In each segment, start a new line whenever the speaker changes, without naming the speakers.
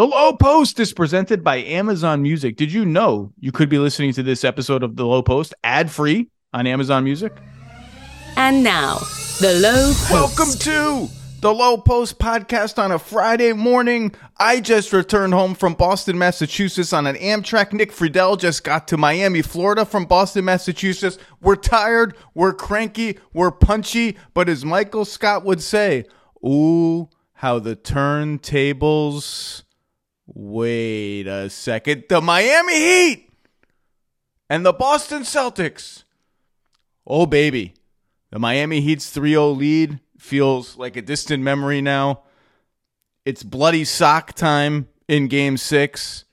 The Low Post is presented by Amazon Music. Did you know you could be listening to this episode of The Low Post ad free on Amazon Music?
And now, The Low Post.
Welcome to The Low Post podcast on a Friday morning. I just returned home from Boston, Massachusetts on an Amtrak. Nick Friedell just got to Miami, Florida from Boston, Massachusetts. We're tired, we're cranky, we're punchy, but as Michael Scott would say, ooh, how the turntables Wait a second. The Miami Heat and the Boston Celtics. Oh, baby. The Miami Heat's 3 0 lead feels like a distant memory now. It's bloody sock time in game six.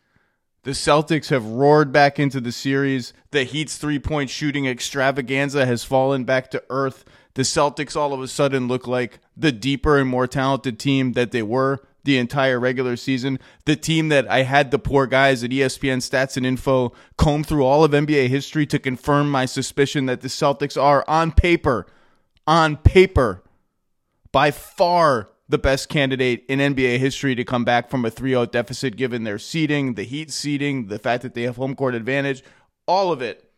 The Celtics have roared back into the series. The Heat's three point shooting extravaganza has fallen back to earth. The Celtics all of a sudden look like the deeper and more talented team that they were the entire regular season. The team that I had the poor guys at ESPN Stats and Info comb through all of NBA history to confirm my suspicion that the Celtics are on paper, on paper, by far the best candidate in NBA history to come back from a 3 0 deficit given their seeding, the Heat seeding, the fact that they have home court advantage, all of it.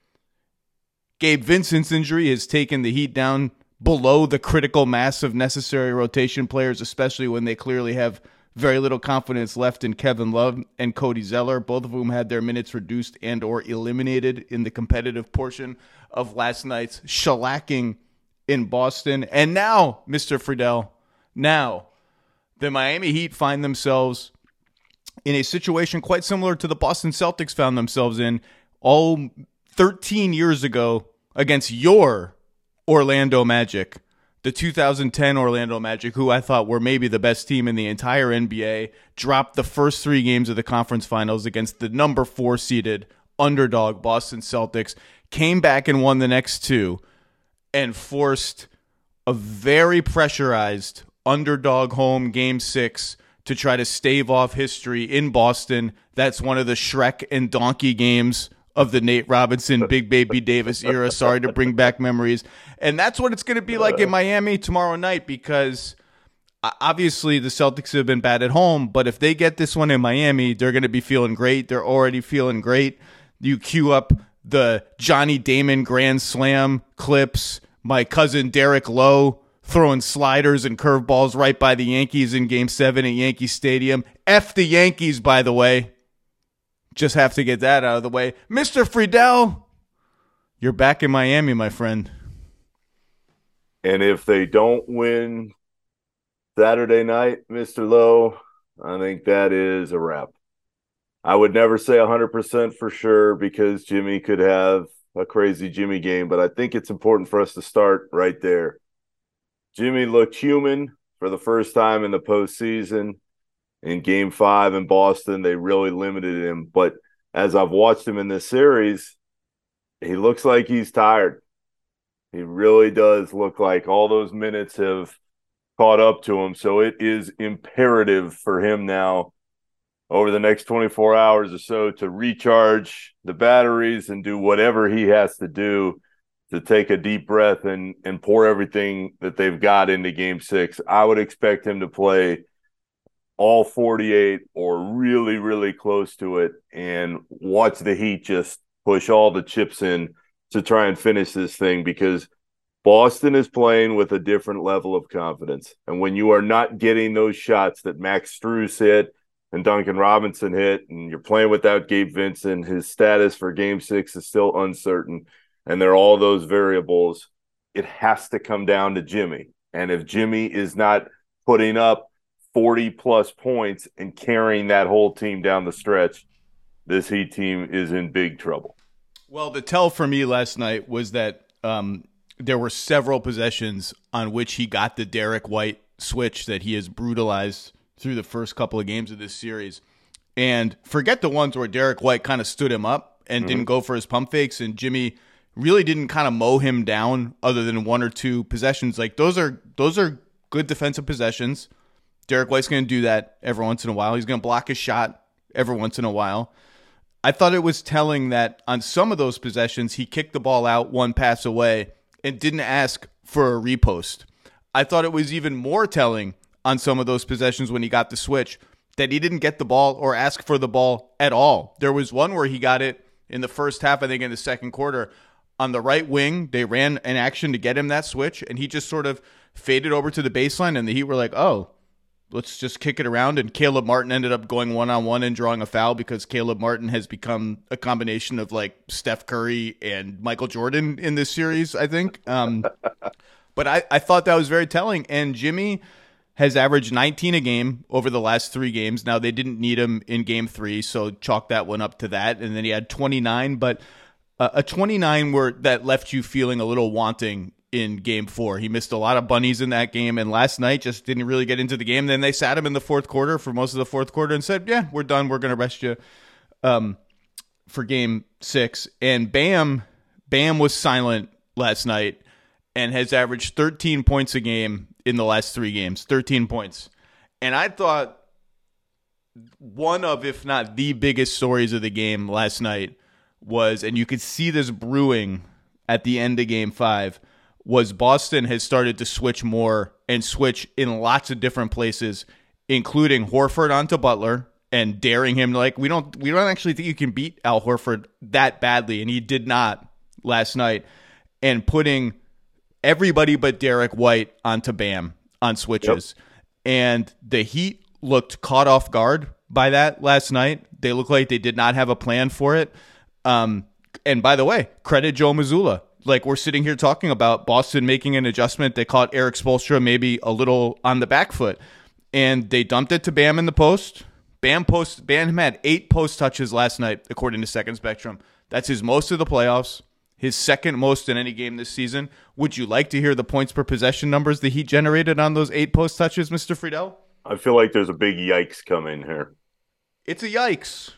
Gabe Vincent's injury has taken the Heat down below the critical mass of necessary rotation players, especially when they clearly have very little confidence left in Kevin Love and Cody Zeller, both of whom had their minutes reduced and or eliminated in the competitive portion of last night's shellacking in Boston. And now, Mr. Friedell, now the Miami Heat find themselves in a situation quite similar to the Boston Celtics found themselves in all 13 years ago against your Orlando Magic the 2010 Orlando Magic, who I thought were maybe the best team in the entire NBA, dropped the first three games of the conference finals against the number four seeded underdog Boston Celtics, came back and won the next two, and forced a very pressurized underdog home game six to try to stave off history in Boston. That's one of the Shrek and Donkey games of the Nate Robinson, Big Baby Davis era. Sorry to bring back memories. And that's what it's going to be like in Miami tomorrow night because obviously the Celtics have been bad at home, but if they get this one in Miami, they're going to be feeling great. They're already feeling great. You cue up the Johnny Damon Grand Slam clips, my cousin Derek Lowe throwing sliders and curveballs right by the Yankees in game seven at Yankee Stadium. F the Yankees, by the way. Just have to get that out of the way. Mr. Friedell, you're back in Miami, my friend.
And if they don't win Saturday night, Mr. Lowe, I think that is a wrap. I would never say 100% for sure because Jimmy could have a crazy Jimmy game, but I think it's important for us to start right there. Jimmy looked human for the first time in the postseason in game five in Boston, they really limited him. But as I've watched him in this series, he looks like he's tired. He really does look like all those minutes have caught up to him. So it is imperative for him now over the next 24 hours or so to recharge the batteries and do whatever he has to do to take a deep breath and and pour everything that they've got into game 6. I would expect him to play all 48 or really, really close to it and watch the Heat just push all the chips in to try and finish this thing because Boston is playing with a different level of confidence. And when you are not getting those shots that Max Strus hit and Duncan Robinson hit, and you're playing without Gabe Vincent, his status for game six is still uncertain. And there are all those variables. It has to come down to Jimmy. And if Jimmy is not putting up 40 plus points and carrying that whole team down the stretch, this Heat team is in big trouble.
Well, the tell for me last night was that um, there were several possessions on which he got the Derrick White switch that he has brutalized through the first couple of games of this series. And forget the ones where Derrick White kind of stood him up and mm-hmm. didn't go for his pump fakes, and Jimmy really didn't kind of mow him down other than one or two possessions. Like those are those are good defensive possessions. Derrick White's going to do that every once in a while. He's going to block a shot every once in a while. I thought it was telling that on some of those possessions, he kicked the ball out one pass away and didn't ask for a repost. I thought it was even more telling on some of those possessions when he got the switch that he didn't get the ball or ask for the ball at all. There was one where he got it in the first half, I think in the second quarter, on the right wing. They ran an action to get him that switch, and he just sort of faded over to the baseline, and the Heat were like, oh, let's just kick it around. And Caleb Martin ended up going one on one and drawing a foul because Caleb Martin has become a combination of like Steph Curry and Michael Jordan in this series, I think. Um, but I, I thought that was very telling. And Jimmy has averaged 19 a game over the last three games. Now, they didn't need him in game three, so chalk that one up to that. And then he had 29, but uh, a 29 were that left you feeling a little wanting in game four. He missed a lot of bunnies in that game, and last night just didn't really get into the game. Then they sat him in the fourth quarter for most of the fourth quarter and said, Yeah, we're done. We're going to rest you um, for game six. And Bam, Bam was silent last night and has averaged 13 points a game in the last three games, 13 points. And I thought one of, if not the biggest stories of the game last night was, and you could see this brewing at the end of game five, was Boston has started to switch more and switch in lots of different places, including Horford onto Butler and daring him like we don't we don't actually think you can beat Al Horford that badly, and he did not last night, and putting everybody but Derrick White onto Bam on switches. Yep. And the Heat looked caught off guard by that last night. They looked like they did not have a plan for it. Um, and by the way, credit Joe Mazzulla. Like we're sitting here talking about Boston making an adjustment. They caught Erik Spoelstra maybe a little on the back foot, and they dumped it to Bam in the post. Bam post Bam had eight post touches last night, according to Second Spectrum. That's his most of the playoffs his second most in any game this season. Would you like to hear the points per possession numbers that he generated on those eight post touches, Mr. Friedell?
I feel like there's a big yikes coming here.
It's a yikes.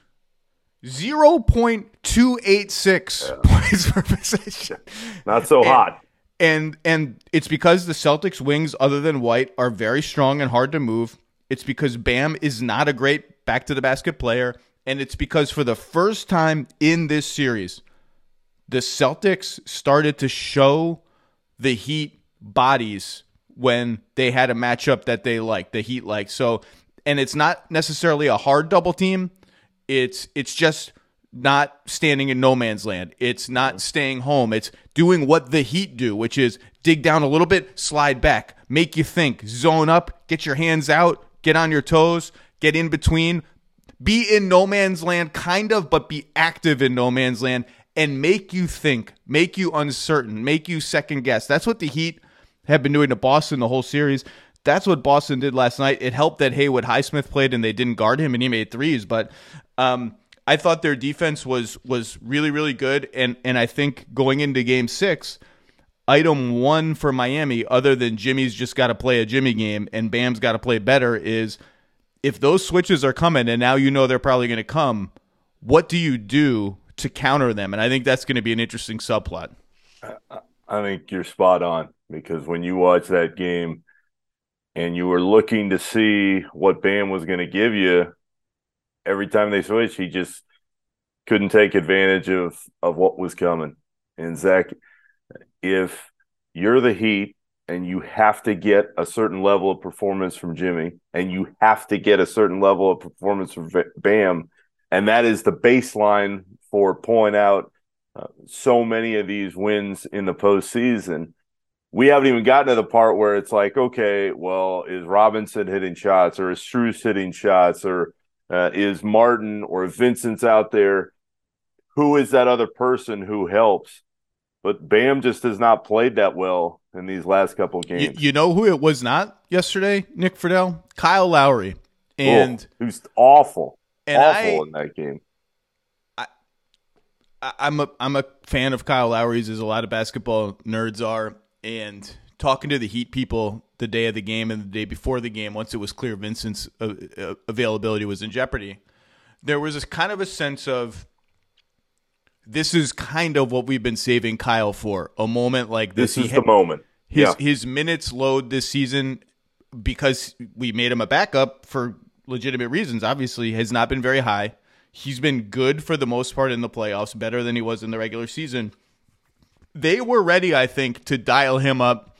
0.286 yeah. points per possession.
Not so
and,
hot.
And and it's because the Celtics wings other than White are very strong and hard to move. It's because Bam is not a great back to the basket player and it's because for the first time in this series the Celtics started to show the Heat bodies when they had a matchup that they liked, the Heat like. So, and it's not necessarily a hard double team. It's it's just not standing in no man's land. It's not staying home. It's doing what the Heat do, which is dig down a little bit, slide back, make you think, zone up, get your hands out, get on your toes, get in between, be in no man's land, kind of, but be active in no man's land and make you think, make you uncertain, make you second guess. That's what the Heat have been doing to Boston the whole series. That's what Boston did last night. It helped that Haywood Highsmith played and they didn't guard him and he made threes, but um, I thought their defense was was really really good and and I think going into game 6 item 1 for Miami other than Jimmy's just got to play a Jimmy game and Bam's got to play better is if those switches are coming and now you know they're probably going to come, what do you do to counter them. And I think that's going to be an interesting subplot.
I think you're spot on because when you watch that game and you were looking to see what Bam was going to give you, every time they switched, he just couldn't take advantage of of what was coming. And Zach, if you're the Heat and you have to get a certain level of performance from Jimmy, and you have to get a certain level of performance from Bam, and that is the baseline for pulling out uh, so many of these wins in the postseason. We haven't even gotten to the part where it's like, okay, well, is Robinson hitting shots or is Strus hitting shots or uh, is Martin or Vincent's out there? Who is that other person who helps? But Bam just has not played that well in these last couple games.
You, you know who it was not yesterday, Nick Friedell? Kyle Lowry. And
oh, who's awful. awful I, in that game.
I, I'm a I'm a fan of Kyle Lowry's, as a lot of basketball nerds are, and talking to the Heat people the day of the game and the day before the game, once it was clear Vincent's uh, uh, availability was in jeopardy, there was this kind of a sense of this is kind of what we've been saving Kyle for a moment like this.
This is the moment.
His yeah. his minutes load this season because we made him a backup for legitimate reasons. Obviously, has not been very high. He's been good for the most part in the playoffs, better than he was in the regular season. They were ready, I think, to dial him up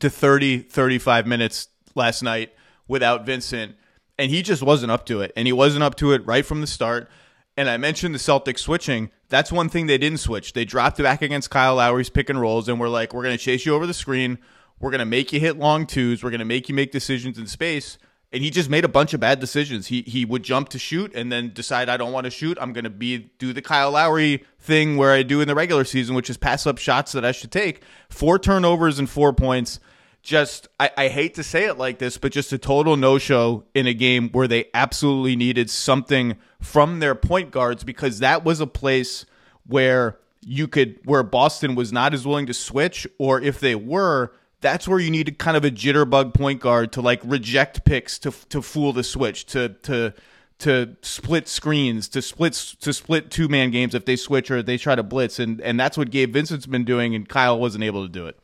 to 30, 35 minutes last night without Vincent. and he just wasn't up to it. And he wasn't up to it right from the start. And I mentioned the Celtics switching. That's one thing they didn't switch. They dropped back against Kyle Lowry's pick and rolls, and we're like, we're going to chase you over the screen. We're going to make you hit long twos. We're going to make you make decisions in space. And he just made a bunch of bad decisions. He he would jump to shoot and then decide I don't want to shoot. I'm going to be do the Kyle Lowry thing where I do in the regular season, which is pass up shots that I should take. Four turnovers and four points just I, I, hate to say it like this, but just a total no show in a game where they absolutely needed something from their point guards because that was a place where you could where Boston was not as willing to switch, or if they were, that's where you needed kind of a jitterbug point guard to like reject picks to to fool the switch, to to to split screens, to split to split two man games if they switch or they try to blitz, and and that's what Gabe Vincent's been doing, and Kyle wasn't able to do it.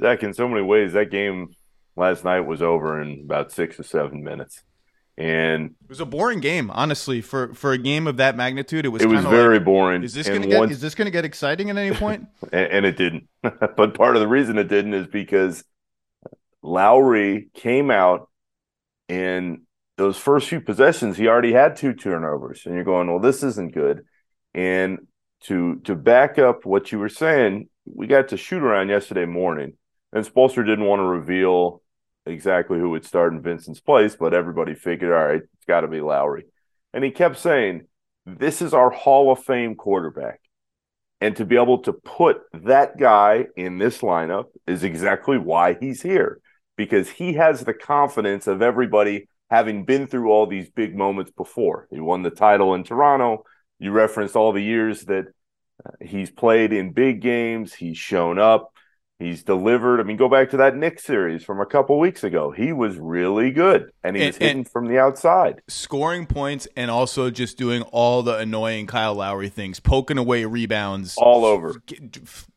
Zach, in so many ways, that game last night was over in about six or seven minutes. And
it was a boring game, honestly, for for a game of that magnitude. It was
it was very
like,
boring.
Is this going to get once, is this going to get exciting at any point?
and, and it didn't. but part of the reason it didn't is because Lowry came out and those first few possessions he already had two turnovers, and you're going, well, this isn't good. And to to back up what you were saying, we got to shoot around yesterday morning and Spoelstra didn't want to reveal exactly who would start in Vincent's place, but everybody figured, all right, it's got to be Lowry. And he kept saying, this is our Hall of Fame quarterback. And to be able to put that guy in this lineup is exactly why he's here, because he has the confidence of everybody having been through all these big moments before. He won the title in Toronto. You referenced all the years that uh, he's played in big games, he's shown up. He's delivered. I mean, go back to that Knicks series from a couple weeks ago. He was really good, and he was hitting from the outside,
scoring points, and also just doing all the annoying Kyle Lowry things, poking away rebounds,
all over,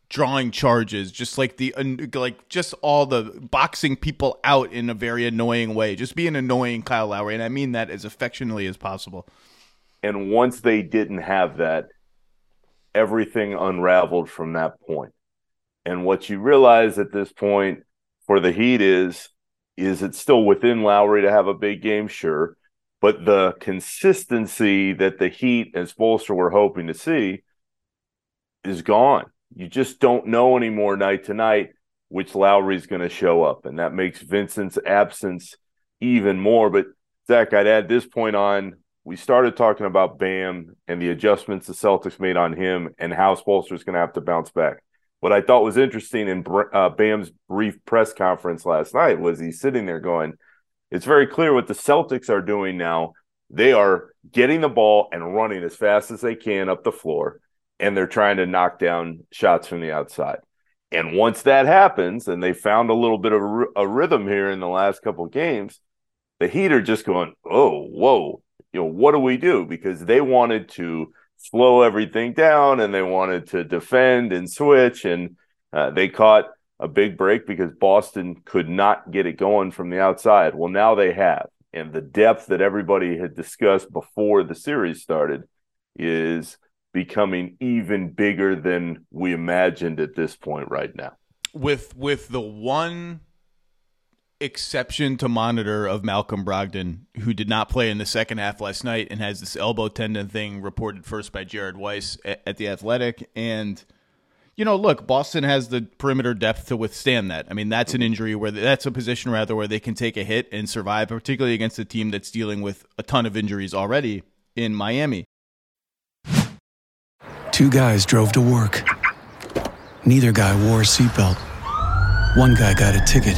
drawing charges, just like the like just all the boxing people out in a very annoying way, just being annoying Kyle Lowry, and I mean that as affectionately as possible.
And once they didn't have that, everything unraveled from that point and what you realize at this point for the Heat is is it still within Lowry to have a big game? Sure. But the consistency that the Heat and Spoelstra were hoping to see is gone. You just don't know anymore night to night which Lowry's going to show up. And that makes Vincent's absence even more. But Zach, I'd add this point on. We started talking about Bam and the adjustments the Celtics made on him and how Spoelstra's going to have to bounce back what I thought was interesting in uh, Bam's brief press conference last night was he's sitting there going, it's very clear what the Celtics are doing now. They are getting the ball and running as fast as they can up the floor, and they're trying to knock down shots from the outside. And once that happens, and they found a little bit of a, rhythm here in the last couple of games, the Heat are just going, oh, whoa, you know, what do we do? Because they wanted to slow everything down and they wanted to defend and switch. And uh, they caught a big break because Boston could not get it going from the outside. Well, now they have. And the depth that everybody had discussed before the series started is becoming even bigger than we imagined at this point right now.
With with the one exception to monitor of Malcolm Brogdon, who did not play in the second half last night and has this elbow tendon thing reported first by Jared Weiss at, at the Athletic. And, you know, look, Boston has the perimeter depth to withstand that. I mean, that's an injury where that's a position rather where they can take a hit and survive, particularly against a team that's dealing with a ton of injuries already in Miami.
Two guys drove to work. Neither guy wore a seatbelt. One guy got a ticket.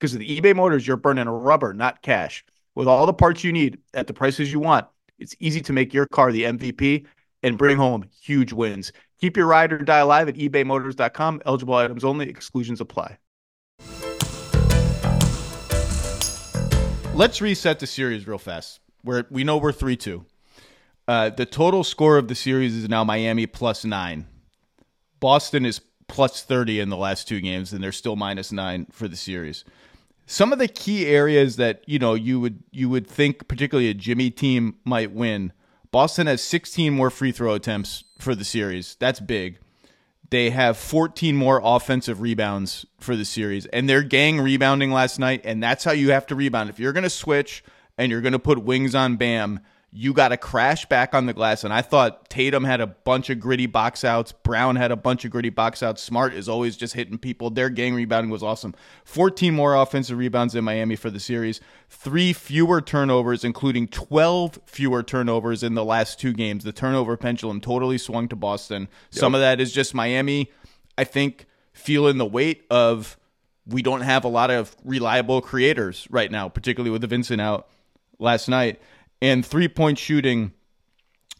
Because with eBay Motors, you're burning rubber, not cash. With all the parts you need at the prices you want, it's easy to make your car the MVP and bring home huge wins. Keep your ride or die alive at ebaymotors.com. Eligible items only, exclusions apply. Let's reset the series real fast. Where we know we're 3 2. Uh, the total score of the series is now Miami plus nine. Boston is plus 30 in the last two games, and they're still minus nine for the series. Some of the key areas that you know you would you would think, particularly a Jimmy team, might win. Boston has 16 more free throw attempts for the series. That's big. They have 14 more offensive rebounds for the series, and they're gang rebounding last night, and that's how you have to rebound. If you're going to switch and you're going to put wings on Bam, you got to crash back on the glass. And I thought Tatum had a bunch of gritty box outs. Brown had a bunch of gritty box outs. Smart is always just hitting people. Their gang rebounding was awesome. 14 more offensive rebounds in Miami for the series. Three fewer turnovers, including 12 fewer turnovers in the last two games. The turnover pendulum totally swung to Boston. Yep. Some of that is just Miami, I think, feeling the weight of we don't have a lot of reliable creators right now, particularly with the Vincent out last night. And three point shooting,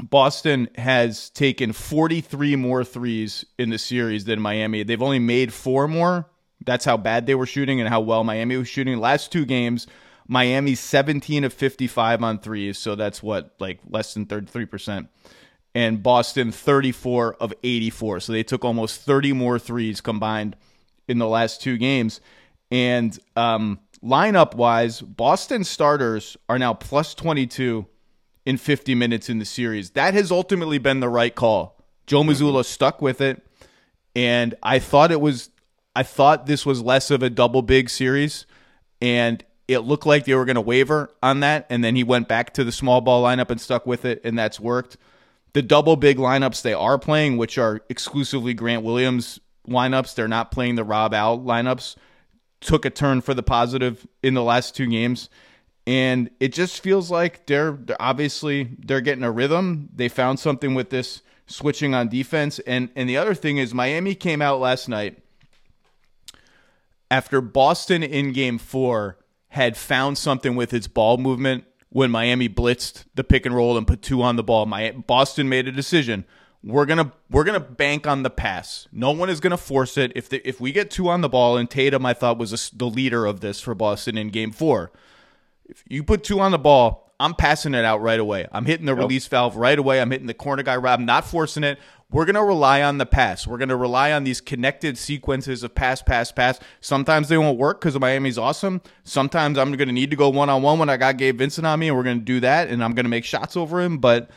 Boston has taken 43 more threes in the series than Miami. They've only made four more. That's how bad they were shooting and how well Miami was shooting. Last two games, Miami 17 of 55 on threes. So that's what, like less than 33%. And Boston 34 of 84. So they took almost 30 more threes combined in the last two games. And um, lineup wise, Boston starters are now plus 22 in 50 minutes in the series. That has ultimately been the right call. Joe Mazzulla stuck with it, and I thought it was. I thought this was less of a double big series, and it looked like they were going to waver on that. And then he went back to the small ball lineup and stuck with it, and that's worked. The double big lineups they are playing, which are exclusively Grant Williams lineups, they're not playing the Rob Al lineups took a turn for the positive in the last two games. And it just feels like they're, they're obviously they're getting a rhythm. They found something with this switching on defense. And and the other thing is Miami came out last night after Boston in game four had found something with its ball movement when Miami blitzed the pick and roll and put two on the ball. My Boston made a decision we're gonna we're gonna bank on the pass. No one is gonna force it. If the, if we get two on the ball, and Tatum, I thought was a, the leader of this for Boston in Game Four. If you put two on the ball, I'm passing it out right away. I'm hitting the yep. release valve right away. I'm hitting the corner guy. I'm not forcing it. We're gonna rely on the pass. We're gonna rely on these connected sequences of pass, pass, pass. Sometimes they won't work because Miami's awesome. Sometimes I'm gonna need to go one on one when I got Gabe Vincent on me, and we're gonna do that, and I'm gonna make shots over him, but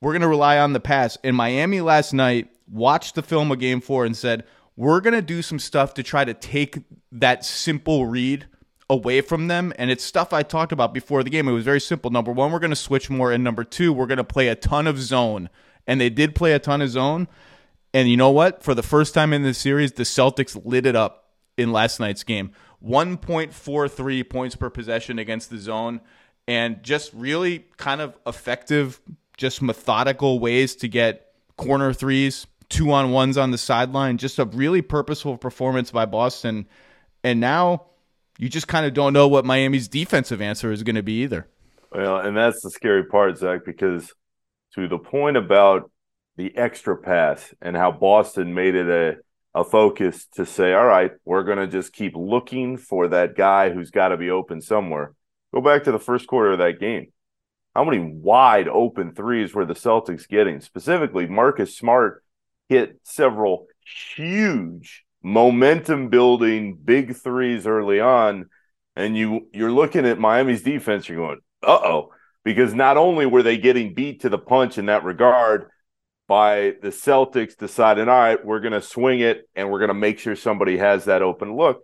we're going to rely on the pass. And Miami last night watched the film of game four and said, we're going to do some stuff to try to take that simple read away from them. And it's stuff I talked about before the game. It was very simple. Number one, we're going to switch more. And number two, we're going to play a ton of zone. And they did play a ton of zone. And you know what? For the first time in this series, the Celtics lit it up in last night's game. 1.43 points per possession against the zone. And just really kind of effective just methodical ways to get corner threes, two on ones on the sideline, just a really purposeful performance by Boston. And now you just kind of don't know what Miami's defensive answer is going to be either.
Well, and that's the scary part, Zach, because to the point about the extra pass and how Boston made it a a focus to say, all right, we're going to just keep looking for that guy who's got to be open somewhere. Go back to the first quarter of that game how many wide open threes were the Celtics getting? Specifically, Marcus Smart hit several huge momentum building big threes early on. And you you're looking at Miami's defense, you're going, uh-oh, because not only were they getting beat to the punch in that regard by the Celtics deciding, all right, we're gonna swing it and we're gonna make sure somebody has that open look.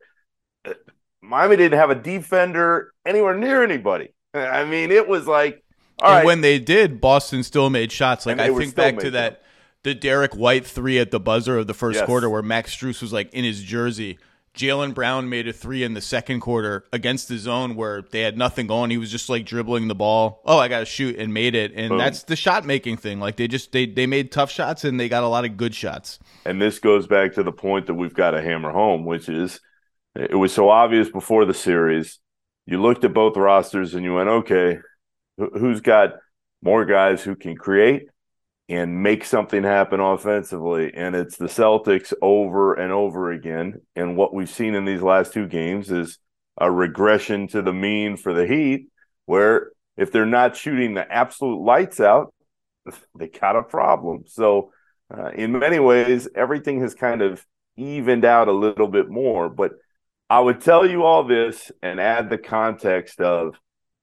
Uh, Miami didn't have a defender anywhere near anybody. I mean, it was like
all and right. when they did, Boston still made shots. Like I think back to that the Derrick White three at the buzzer of the first yes. quarter where Max Strus was like in his jersey, Jaylen Brown made a three in the second quarter against the zone where they had nothing going. He was just like dribbling the ball. Oh, I got to shoot and made it. And
Boom.
that's the shot making thing. Like they just they they made tough shots and they got a lot of good shots.
And this goes back to the point that we've got to hammer home, which is it was so obvious before the series. You looked at both rosters and you went, okay, who's got more guys who can create and make something happen offensively. And it's the Celtics over and over again. And what we've seen in these last two games is a regression to the mean for the Heat, where if they're not shooting the absolute lights out, they got a problem. So, uh, in many ways, everything has kind of evened out a little bit more. But I would tell you all this and add the context of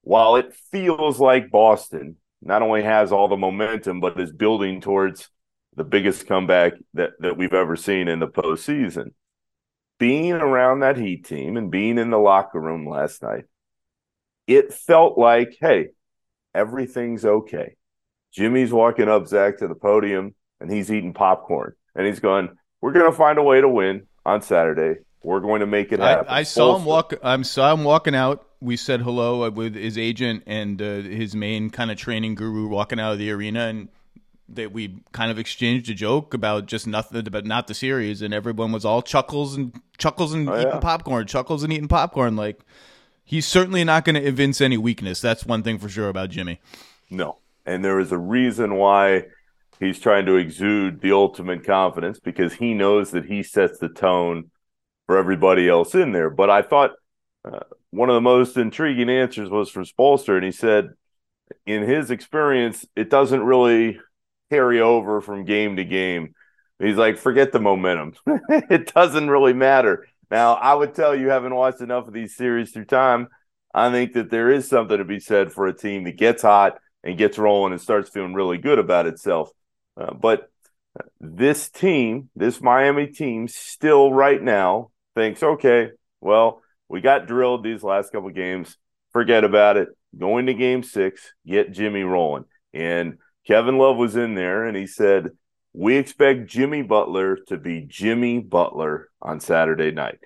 while it feels like Boston not only has all the momentum, but is building towards the biggest comeback that, that we've ever seen in the postseason. Being around that Heat team and being in the locker room last night, it felt like, hey, everything's okay. Jimmy's walking up, Zach, to the podium, and he's eating popcorn. And he's going, We're going to find a way to win on Saturday. We're going to make it happen.
I, I saw him walk. I saw him walking out we said hello with his agent and uh, his main kind of training guru walking out of the arena, and that we kind of exchanged a joke about just nothing, about not the series, and everyone was all chuckles and chuckles and oh, eating yeah. popcorn, chuckles and eating popcorn. Like he's certainly not going to evince any weakness. That's one thing for sure about Jimmy.
No, and there is a reason why he's trying to exude the ultimate confidence because he knows that he sets the tone for everybody else in there. But I thought. Uh, one of the most intriguing answers was from Spoelstra, and he said, in his experience, it doesn't really carry over from game to game. He's like, forget the momentum. it doesn't really matter. Now, I would tell you, having watched enough of these series through time, I think that there is something to be said for a team that gets hot and gets rolling and starts feeling really good about itself. Uh, but this team, this Miami team, still right now thinks, okay, well, we got drilled these last couple games. Forget about it. Going to game six, get Jimmy rolling. And Kevin Love was in there and he said, We expect Jimmy Butler to be Jimmy Butler on Saturday night.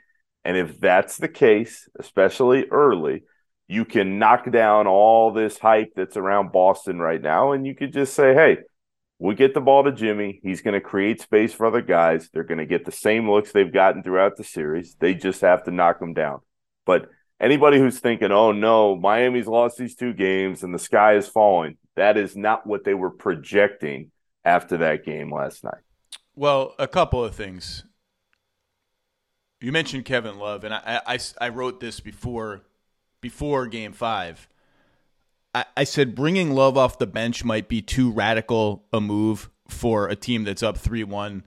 And if that's the case, especially early, you can knock down all this hype that's around Boston right now. And you could just say, Hey, we get the ball to Jimmy. He's going to create space for other guys. They're going to get the same looks they've gotten throughout the series. They just have to knock them down. But anybody who's thinking, oh no, Miami's lost these two games and the sky is falling, that is not what they were projecting after that game last night.
Well, a couple of things. You mentioned Kevin Love, and I, I, I wrote this before before Game Five. I, I said bringing Love off the bench might be too radical a move for a team that's up three one,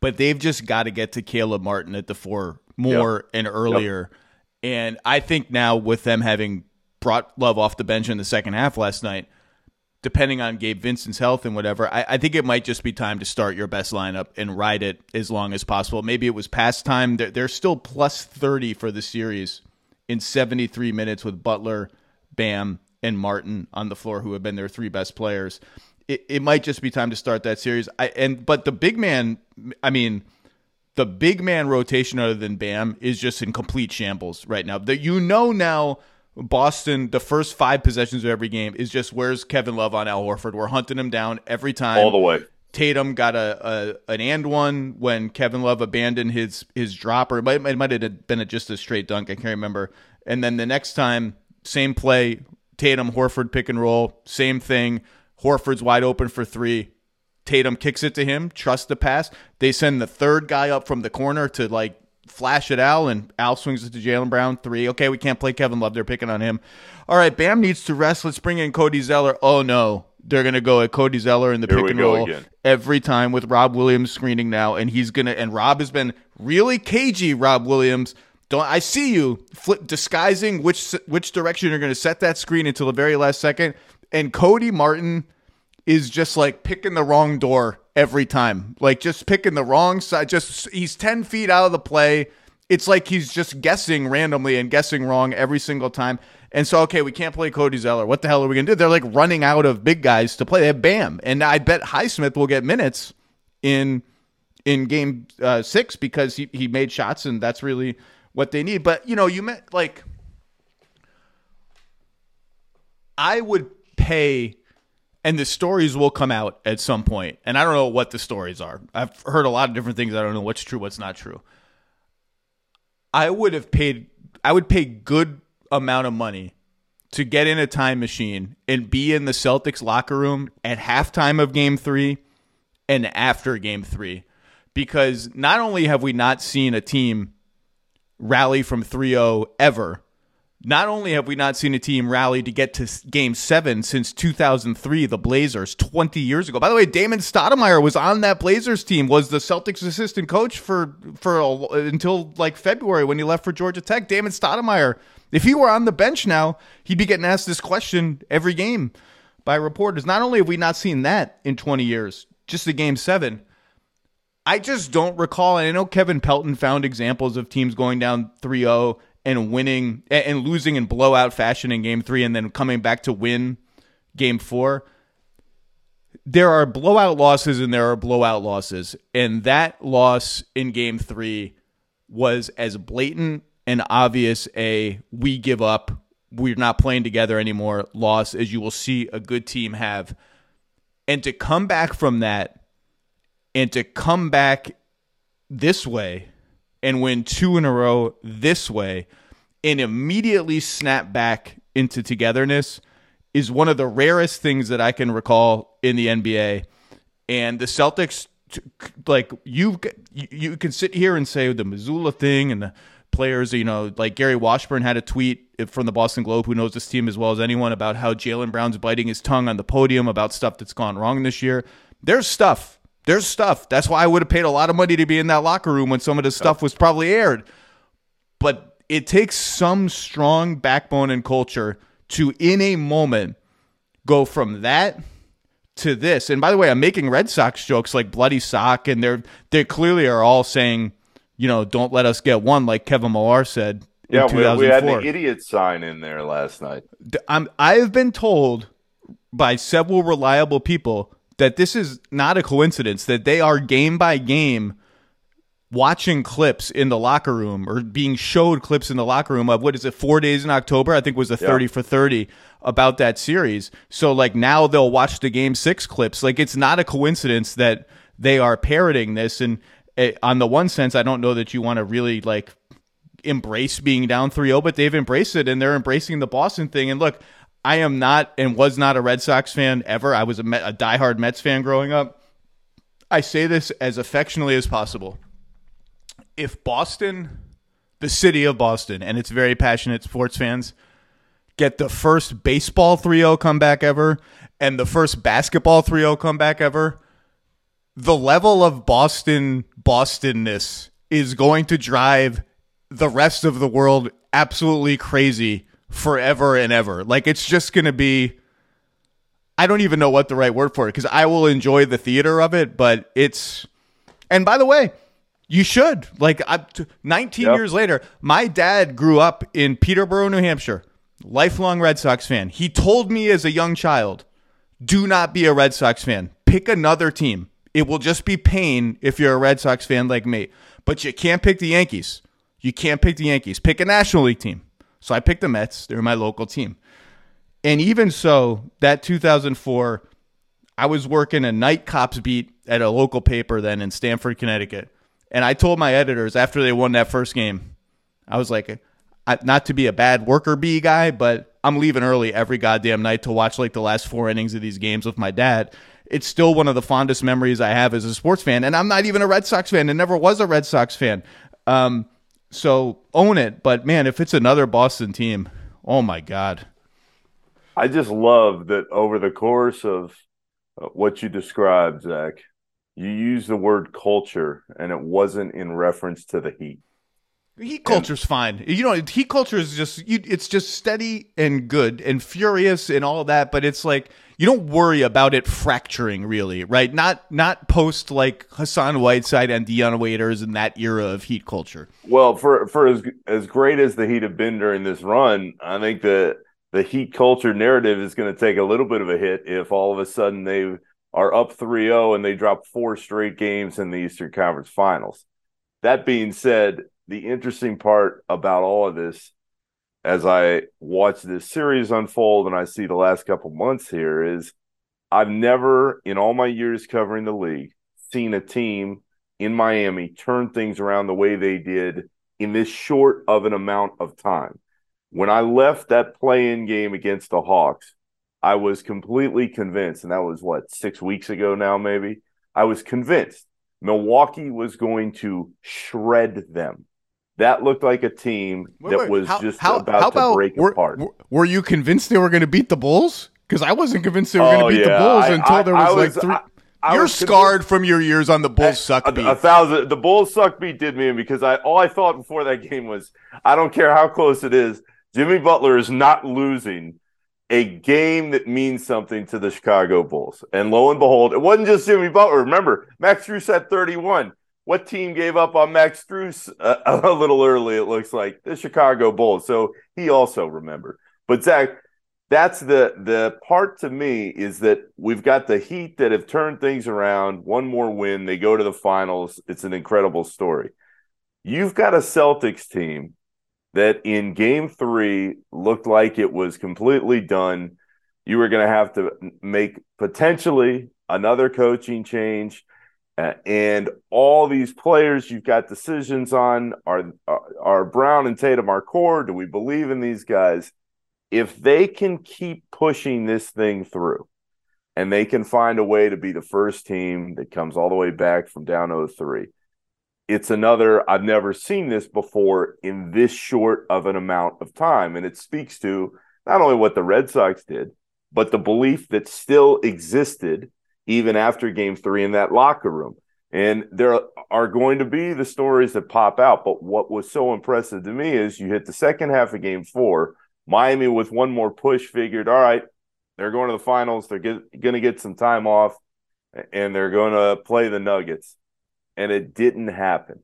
but they've just got to get to Caleb Martin at the four more yep. and earlier. Yep and I think now with them having brought Love off the bench in the second half last night, depending on Gabe Vincent's health and whatever, I, I, think it might just be time to start your best lineup and ride it as long as possible. Maybe it was past time. They're, they're still plus 30 for the series in 73 minutes with Butler, Bam, and Martin on the floor, who have been their three best players. It, it might just be time to start that series. I, and but the big man, I mean, the big man rotation other than Bam is just in complete shambles right now. That you know now Boston, the first five possessions of every game is just where's Kevin Love on Al Horford? We're hunting him down every time.
All the way.
Tatum got a, a an and one when Kevin Love abandoned his his dropper. It might, it might have been a, just a straight dunk. I can't remember. And then the next time, same play, Tatum Horford pick and roll, same thing. Horford's wide open for three. Tatum kicks it to him, trust the pass. They send the third guy up from the corner to like flash it Al, and Al swings it to Jaylen Brown. Three. Okay, we can't play Kevin Love. They're picking on him. All right, Bam needs to rest. Let's bring in Cody Zeller. Oh no. They're gonna go at Cody Zeller in the Here pick and roll again. every time with Rob Williams screening now, and he's gonna. And Rob has been really cagey. Rob Williams, don't I see you flip, disguising which which direction you're gonna set that screen until the very last second. And Cody Martin is just like picking the wrong door every time. Like just picking the wrong side. Just he's 10 feet out of the play. It's like he's just guessing randomly and guessing wrong every single time. And so, okay, we can't play Cody Zeller. What the hell are we going to do? They're like running out of big guys to play. They have Bam. And I bet Highsmith will get minutes in in game uh, six because he, he made shots and that's really what they need. But you know, you meant like I would pay and the stories will come out at some point. And i don't know what the stories are. I've heard a lot of different things. I don't know what's true what's not true. I would have paid i would pay good amount of money to get in a time machine and be in the celtics locker room at halftime of game three and after game three. Because not only have we not seen a team rally from 3-0 ever not only have we not seen a team rally to get to game seven since 2003, the Blazers, 20 years ago. By the way, Damon Stoudamire was on that Blazers team, was the Celtics assistant coach for, for a, until like February when he left for Georgia Tech. Damon Stoudamire, if he were on the bench now, he'd be getting asked this question every game by reporters. Not only have we not seen that in 20 years, just the game seven. I just don't recall, and I know Kevin Pelton found examples of teams going down 3 0 and winning and losing in blowout fashion in game three and then coming back to win game four. There are blowout losses and there are blowout losses. And that loss in game three was as blatant and obvious a we give up, we're not playing together anymore loss as you will see a good team have. And to come back from that and to come back this way and win two in a row this way and immediately snap back into togetherness is one of the rarest things that I can recall in the NBA. And the Celtics, like you, you can sit here and say the Mazzulla thing and the players, you know, like Gary Washburn had a tweet from the Boston Globe, who knows this team as well as anyone, about how Jaylen Brown's biting his tongue on the podium about stuff that's gone wrong this year. There's stuff there's stuff. That's why I would have paid a lot of money to be in that locker room when some of this stuff oh. was probably aired. But it takes some strong backbone and culture to, in a moment, go from that to this. And by the way, I'm making Red Sox jokes like bloody sock, and they're they clearly are all saying, you know, don't let us get one, like Kevin Millar said.
Yeah, we, we had the idiot sign in there last night.
I'm I've been told by several reliable people that this is not a coincidence that they are game by game watching clips in the locker room or being showed clips in the locker room of what is it four days in october? I think was a 30 yeah. for 30 about that series. So like now they'll watch the game six clips. Like it's not a coincidence that they are parroting this. And it, on the one sense i don't know that you want to really like embrace being down 3-0 but they've embraced it and they're embracing the boston thing. And look I am not and was not a Red Sox fan ever. I was a, Met, a diehard Mets fan growing up. I say this as affectionately as possible. If Boston, the city of Boston, and its very passionate sports fans get the first baseball 3 0 comeback ever and the first basketball 3 0 comeback ever, the level of Boston Bostonness is going to drive the rest of the world absolutely crazy forever and ever. Like it's just going to be I don't even know what the right word for it because I will enjoy the theater of it, but it's and by the way, you should. Like I, 19 yep. years later, my dad grew up in Peterborough, New Hampshire. Lifelong Red Sox fan. He told me as a young child, "Do not be a Red Sox fan. Pick another team. It will just be pain if you're a Red Sox fan like me. But you can't pick the Yankees. You can't pick the Yankees. Pick a National League team." So I picked the Mets. They were my local team. And even so, that 2004, I was working a night cops beat at a local paper then in Stamford, Connecticut. And I told my editors after they won that first game, I was like, not to be a bad worker bee guy, but I'm leaving early every goddamn night to watch like the last four innings of these games with my dad. It's still one of the fondest memories I have as a sports fan. And I'm not even a Red Sox fan and never was a Red Sox fan. Um, so own it. But man, if it's another Boston team, oh my God.
I just love that over the course of uh, what you described, Zach, you used the word culture and it wasn't in reference to the heat.
Heat culture's and, fine. You know, heat culture is just you, it's just steady and good and furious and all that, but it's like you don't worry about it fracturing really, right? Not not post like Hassan Whiteside and Dion Waiters in that era of heat culture.
Well, for for as as great as the Heat have been during this run, I think that the heat culture narrative is going to take a little bit of a hit if all of a sudden they are up 3-0 and they drop four straight games in the Eastern Conference Finals. That being said, the interesting part about all of this as I watch this series unfold and I see the last couple months here is I've never in all my years covering the league seen a team in Miami turn things around the way they did in this short of an amount of time. When I left that play-in game against the Hawks, I was completely convinced, and that was what, six weeks ago now, maybe. I was convinced Milwaukee was going to shred them. That looked like a team
Wait,
that
wait,
was
how-
just
how-
about
how
to break
were,
apart.
were- you convinced they were going to beat the Bulls? Because I wasn't convinced they were going
Oh,
to beat
yeah.
the Bulls
I-
until
I-
there was,
was-
like three.
I-
You're
convinced-
scarred from your years on the Bulls eh,
suck
beat.
a thousand. The Bulls suck beat did me in because I all I thought before that game was I don't care how close it is. Jimmy Butler is not losing a game that means something to the Chicago Bulls. And lo and behold, it wasn't just Jimmy Butler. Remember, Max Strus said 31. What team gave up on Max Strus uh, a, a little early? It looks like the Chicago Bulls. So he also remembered. But Zach, that's the the part to me is that we've got the Heat that have turned things around. One more win, they go to the finals. It's an incredible story. You've got a Celtics team that in game 3 looked like it was completely done. You were going to have to make potentially another coaching change. Uh, and all these players you've got decisions on are, are are Brown and Tatum our core? Do we believe in these guys? if they can keep pushing this thing through and they can find a way to be the first team that comes all the way back from down 0-3 it's another i've never seen this before in this short of an amount of time and it speaks to not only what the red sox did but the belief that still existed even after game three in that locker room and there are going to be the stories that pop out but what was so impressive to me is you hit the second half of game four Miami with one more push figured, all right, they're going to the finals. They're going to get some time off and they're going to play the Nuggets. And it didn't happen.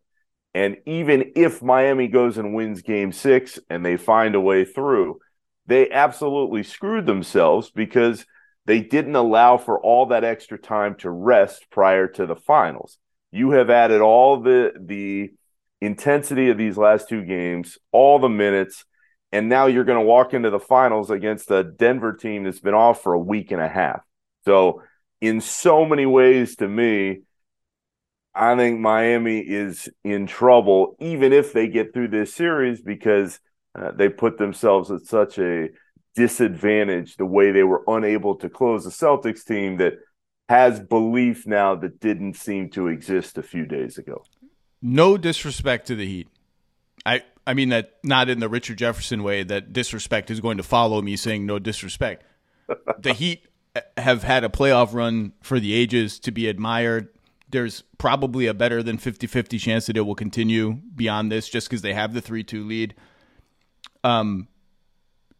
And even if Miami goes and wins game six and they find a way through, they absolutely screwed themselves because they didn't allow for all that extra time to rest prior to the finals. You have added all the the intensity of these last two games, all the minutes, and now you're going to walk into the finals against a Denver team that's been off for a week and a half. So, in so many ways, to me, I think Miami is in trouble, even if they get through this series, because uh, they put themselves at such a disadvantage the way they were unable to close the Celtics team that has belief now that didn't seem to exist a few days ago.
No disrespect to the Heat. I I mean that not in the Richard Jefferson way that disrespect is going to follow me saying no disrespect. the Heat have had a playoff run for the ages to be admired. There's probably a better than 50-50 chance that it will continue beyond this just because they have the 3-2 lead. Um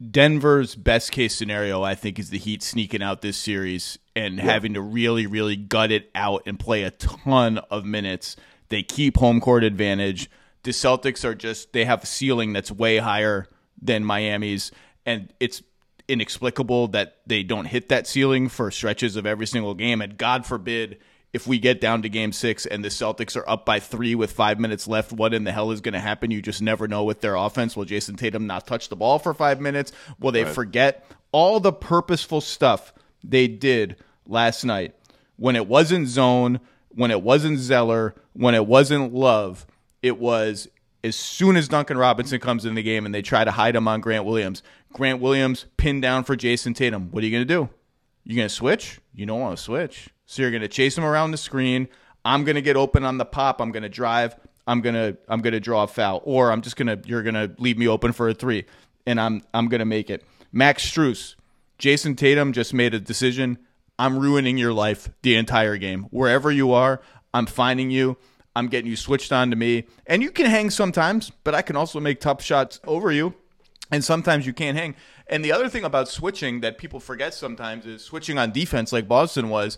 Denver's best case scenario, I think, is the Heat sneaking out this series and having to really, really gut it out and play a ton of minutes. They keep home court advantage. The Celtics are just, they have a ceiling that's way higher than Miami's. And it's inexplicable that they don't hit that ceiling for stretches of every single game. And God forbid if we get down to game six and the Celtics are up by three with five minutes left, what in the hell is going to happen? You just never know with their offense. Will Jayson Tatum not touch the ball for five minutes? Will they forget all the purposeful stuff they did last night when it wasn't zone, when it wasn't Zeller, when it wasn't Love? It was as soon as Duncan Robinson comes in the game and they try to hide him on Grant Williams. Grant Williams pinned down for Jayson Tatum. What are you going to do? You going to switch? You don't want to switch. So you're going to chase him around the screen. I'm going to get open on the pop. I'm going to drive. I'm going to I'm going to draw a foul or I'm just going to you're going to leave me open for a 3 and I'm I'm going to make it. Max Strus, Jayson Tatum just made a decision. I'm ruining your life the entire game. Wherever you are, I'm finding you. I'm getting you switched on to me. And you can hang sometimes, but I can also make tough shots over you. And sometimes you can't hang. And the other thing about switching that people forget sometimes is switching on defense, like Boston was,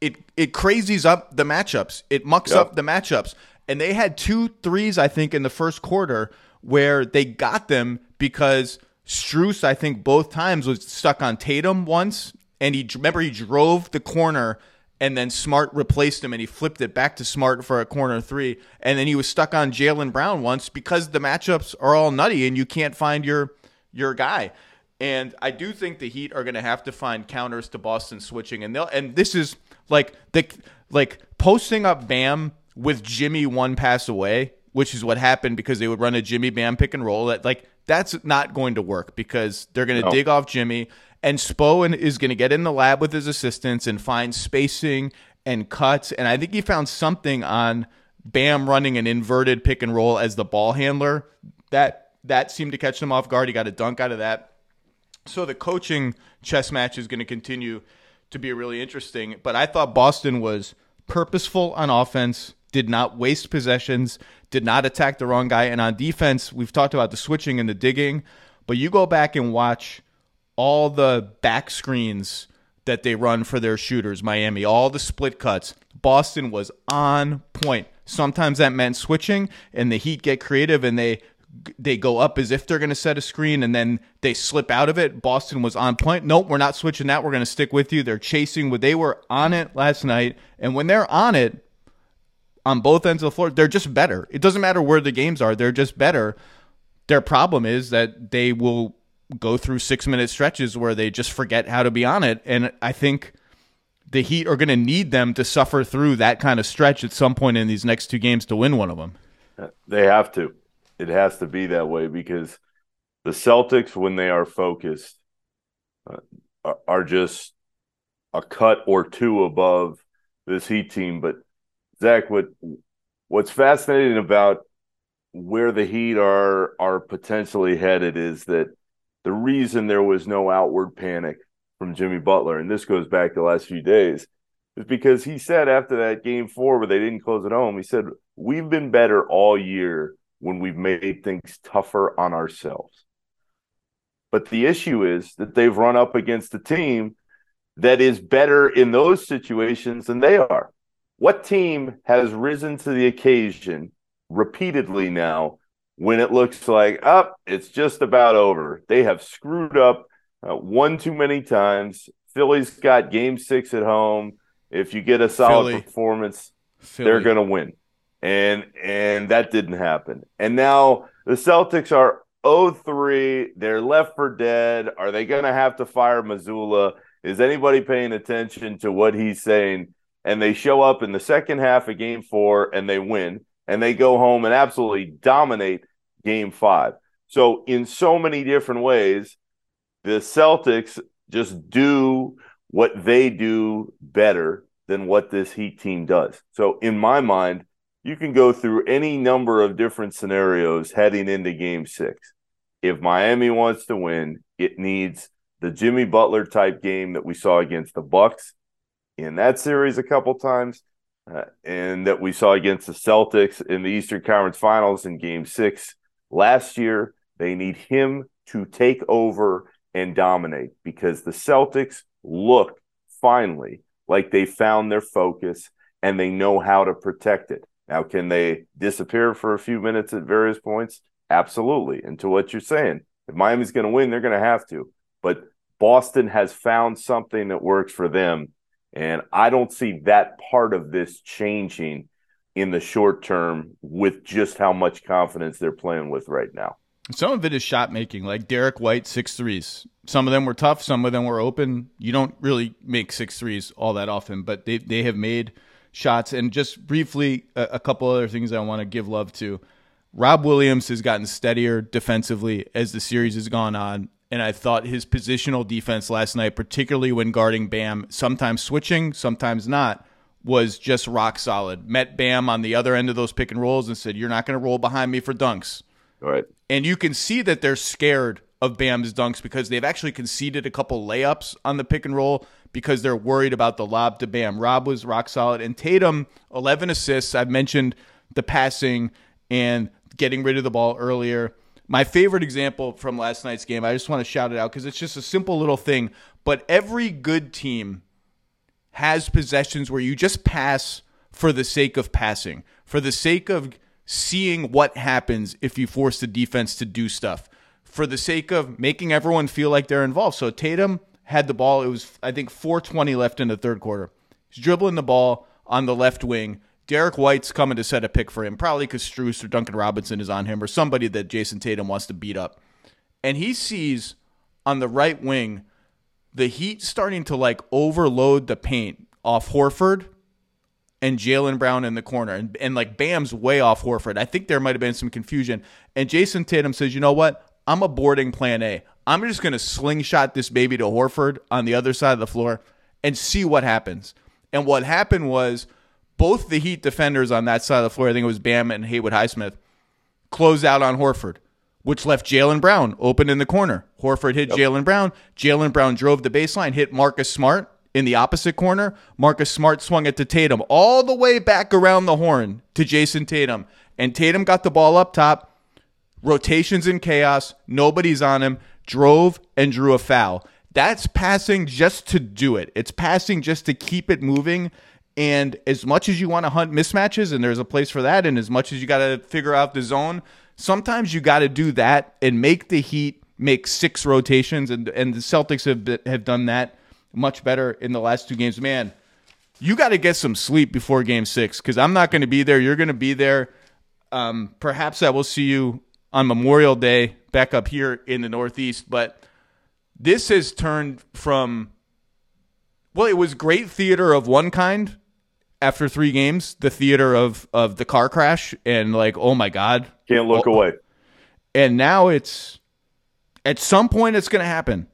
it it crazies up the matchups. It mucks
Yep.
up the matchups. And they had two threes, I think, in the first quarter where they got them because Strus, I think, both times was stuck on Tatum once, and he remember he drove the corner and then Smart replaced him and he flipped it back to Smart for a corner three. And then he was stuck on Jaylen Brown once because the matchups are all nutty and you can't find your your guy. And I do think the Heat are going to have to find counters to Boston switching, and they'll. And this is like the like posting up Bam with Jimmy one pass away, which is what happened because they would run a Jimmy Bam pick and roll. That like that's not going to work because they're going to
No.
dig off Jimmy, and Spo is going to get in the lab with his assistants and find spacing and cuts. And I think he found something on Bam running an inverted pick and roll as the ball handler. That that seemed to catch them off guard. He got a dunk out of that. So the coaching chess match is going to continue to be really interesting. But I thought Boston was purposeful on offense, did not waste possessions, did not attack the wrong guy. And on defense, we've talked about the switching and the digging, but you go back and watch all the back screens that they run for their shooters, Miami, all the split cuts. Boston was on point. Sometimes that meant switching, and the Heat get creative and they they go up as if they're going to set a screen, and then they slip out of it. Boston was on point. Nope, we're not switching that. We're going to stick with you. They're chasing. What they were on it last night, and when they're on it, on both ends of the floor, they're just better. It doesn't matter where the games are; they're just better. Their problem is that they will go through six minute stretches where they just forget how to be on it, and I think the Heat are going to need them to suffer through that kind of stretch at some point in these next two games to win one of them.
They have to. It has to be that way because the Celtics, when they are focused, uh, are- are just a cut or two above this Heat team. But Zach, what what's fascinating about where the Heat are are potentially headed is that the reason there was no outward panic from Jimmy Butler, and this goes back the last few days, is because he said after that game four where they didn't close at home, he said, We've been better all year when we've made things tougher on ourselves. But the issue is that they've run up against a team that is better in those situations than they are. What team has risen to the occasion repeatedly now when it looks like up, it's just about over? They have screwed up uh, one too many times. Philly's got game six at home. If you get a solid
Philly.
performance,
Philly.
they're going to win. And and that didn't happen. And now the Celtics are 0-3. They're left for dead. Are they going to have to fire Mazzulla? Is anybody paying attention to what he's saying? And they show up in the second half of game 4 and they win and they go home and absolutely dominate game 5. So in so many different ways, the Celtics just do what they do better than what this Heat team does. So, in my mind, you can go through any number of different scenarios heading into game six. If Miami wants to win, it needs the Jimmy Butler type game that we saw against the Bucks in that series a couple times, uh, and that we saw against the Celtics in the Eastern Conference Finals in game six last year. They need him to take over and dominate because the Celtics look finally like they found their focus and they know how to protect it. Now, can they disappear for a few minutes at various points? Absolutely. And to what you're saying, if Miami's going to win, they're going to have to. But Boston has found something that works for them. And I don't see that part of this changing in the short term with just how much confidence they're playing with right now.
Some of it is shot making, like Derrick White, six threes. Some of them were tough, some of them were open. You don't really make six threes all that often, but they, they have made shots. And just briefly, a, a couple other things I want to give love to. Rob Williams has gotten steadier defensively as the series has gone on. And I thought his positional defense last night, particularly when guarding Bam, sometimes switching, sometimes not, was just rock solid. Met Bam on the other end of those pick and rolls and said, You're not going to roll behind me for dunks.
All right.
And you can see that they're scared of Bam's dunks because they've actually conceded a couple layups on the pick and roll because they're worried about the lob to Bam. Rob was rock solid. And Tatum, 11 assists. I've mentioned the passing and getting rid of the ball earlier. My favorite example from last night's game, I just want to shout it out because it's just a simple little thing. But every good team has possessions where you just pass for the sake of passing, for the sake of seeing what happens if you force the defense to do stuff, for the sake of making everyone feel like they're involved. So Tatum had the ball. It was, I think, 420 left in the third quarter. He's dribbling the ball on the left wing. Derrick White's coming to set a pick for him, probably because Strus or Duncan Robinson is on him or somebody that Jayson Tatum wants to beat up. And he sees on the right wing the Heat starting to like overload the paint off Horford and Jaylen Brown in the corner. And, and like Bam's way off Horford. I think there might have been some confusion. And Jayson Tatum says, you know what? I'm aborting plan A. I'm just going to slingshot this baby to Horford on the other side of the floor and see what happens. And what happened was both the Heat defenders on that side of the floor, I think it was Bam and Haywood Highsmith, closed out on Horford, which left Jaylen Brown open in the corner. Horford hit yep. Jaylen Brown. Jaylen Brown drove the baseline, hit Marcus Smart in the opposite corner. Marcus Smart swung it to Tatum all the way back around the horn to Jayson Tatum. And Tatum got the ball up top. Rotations in chaos. Nobody's on him. Drove and drew a foul. That's passing just to do it. It's passing just to keep it moving. And as much as you want to hunt mismatches, and there's a place for that, and as much as you got to figure out the zone, sometimes you got to do that and make the Heat make six rotations. And and the Celtics have have done that much better in the last two games. Man, you got to get some sleep before Game Six because I'm not going to be there. You're going to be there. Um, perhaps I will see you on Memorial Day back up here in the Northeast, but this has turned from well, it was great theater of one kind after three games, the theater of of the car crash and like, oh my god,
can't look oh. away.
And now it's at some point it's going to happen.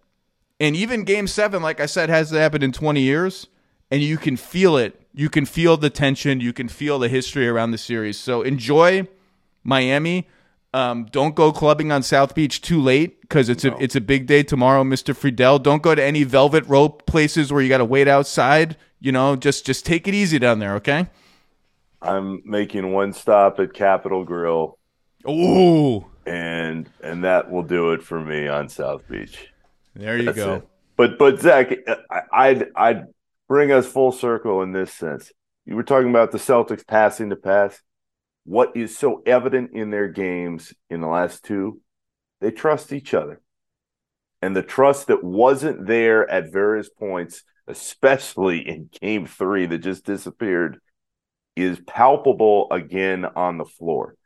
And even game 7 like I said hasn't happened in 20 years and you can feel it. You can feel the tension, you can feel the history around the series. So enjoy Miami. Um, don't go clubbing on South Beach too late because it's no. a it's a big day tomorrow, Mister Friedell. Don't go to any velvet rope places where you got to wait outside. You know, just just take it easy down there, okay?
I'm making one stop at Capital Grille.
Ooh,
and and that will do it for me on South Beach.
There you That's go. It.
But but Zach, I'd I'd bring us full circle in this sense. You were talking about the Celtics passing the pass what is so evident in their games in the last two, they trust each other. And the trust that wasn't there at various points, especially in game three that just disappeared, is palpable again on the floor.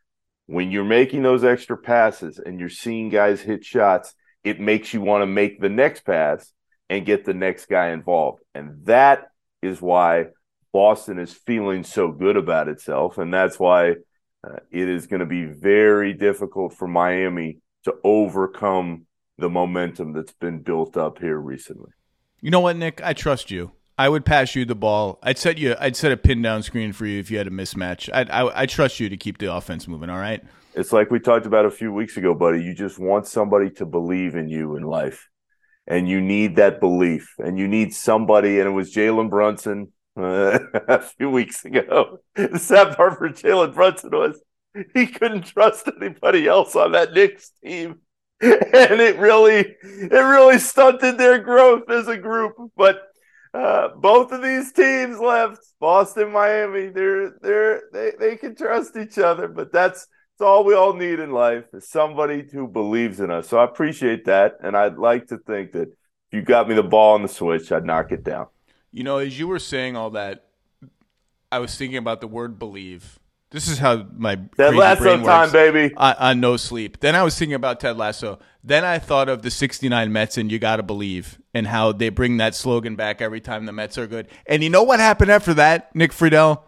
When you're making those extra passes and you're seeing guys hit shots, it makes you want to make the next pass and get the next guy involved. And that is why Boston is feeling so good about itself. And that's why uh, it is going to be very difficult for Miami to overcome the momentum that's been built up here recently.
You know what, Nick? I trust you. I would pass you the ball. I'd set you. I'd set a pin down screen for you if you had a mismatch. I, I, I trust you to keep the offense moving. All right.
It's like we talked about a few weeks ago, buddy. You just want somebody to believe in you in life, and you need that belief, and you need somebody. And it was Jalen Brunson uh, a few weeks ago. The sad part for Jalen Brunson was he couldn't trust anybody else on that Knicks team. And it really, it really stunted their growth as a group. But uh, both of these teams left Boston, Miami. They're they're they they can trust each other, but that's that's all we all need in life is somebody who believes in us. So I appreciate that, and I'd like to think that if you got me the ball on the switch, I'd knock it down.
You know, as you were saying all that, I was thinking about the word believe. This is how my
Ted Lasso time, baby.
On, on, no sleep. Then I was thinking about Ted Lasso. Then I thought of the '69 Mets and "You Gotta Believe" and how they bring that slogan back every time the Mets are good. And you know what happened after that, Nick Friedell?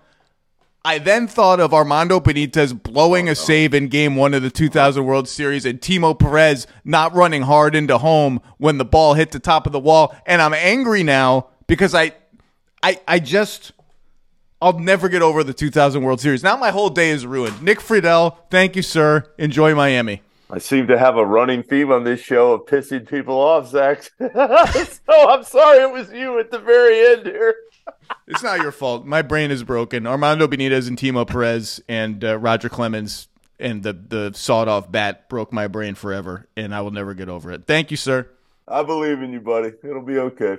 I then thought of Armando Benitez blowing a save in Game One of the 2000 World Series and Timo Perez not running hard into home when the ball hit the top of the wall. And I'm angry now because I, I, I just, I'll never get over the 2000 World Series. Now my whole day is ruined. Nick Friedell, thank you, sir. Enjoy Miami.
I seem to have a running theme on this show of pissing people off, Zach. so I'm sorry it was you at the very end here.
it's not your fault. My brain is broken. Armando Benitez and Timo Perez and uh, Roger Clemens and the the sawed off bat broke my brain forever, and I will never get over it. Thank you, sir.
I believe in you, buddy. It'll be okay.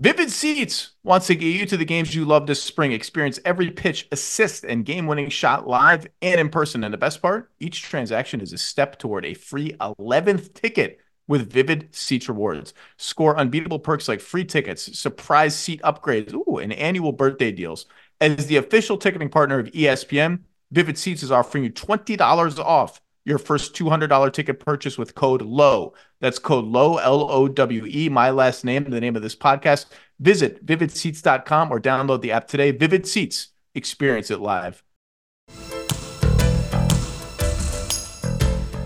Vivid Seats wants to get you to the games you love this spring. Experience every pitch, assist, and game winning shot live and in person. And the best part each transaction is a step toward a free 11th ticket with Vivid Seats rewards. Score unbeatable perks like free tickets, surprise seat upgrades, ooh, and annual birthday deals. As the official ticketing partner of ESPN, Vivid Seats is offering you $20 off your first $200 ticket purchase with code LOW. That's code LOW, L O W E, my last name, the name of this podcast. Visit vividseats.com or download the app today. Vivid Seats, experience it live.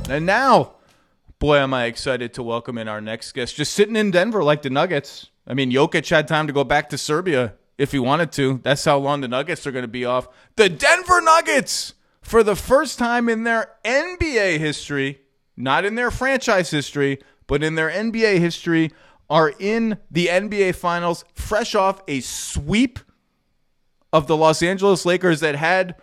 And now, boy, am I excited to welcome in our next guest. Just sitting in Denver like the Nuggets. I mean, Jokic had time to go back to Serbia if he wanted to. That's how long the Nuggets are going to be off. The Denver Nuggets! For the first time in their NBA history, not in their franchise history, but in their NBA history, are in the NBA Finals, fresh off a sweep of the Los Angeles Lakers that had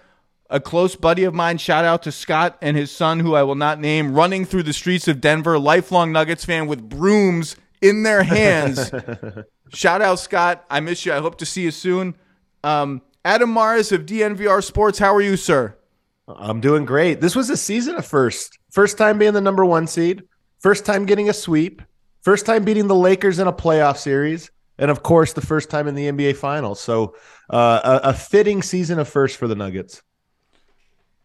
a close buddy of mine, shout out to Scott and his son, who I will not name, running through the streets of Denver, lifelong Nuggets fan with brooms in their hands. shout out, Scott. I miss you. I hope to see you soon. Um, Adam Mares of DNVR Sports, how are you, sir?
I'm doing great. This was a season of first. First time being the number one seed, first time getting a sweep, first time beating the Lakers in a playoff series, and of course, the first time in the NBA Finals. So, uh, a, a fitting season of first for the Nuggets.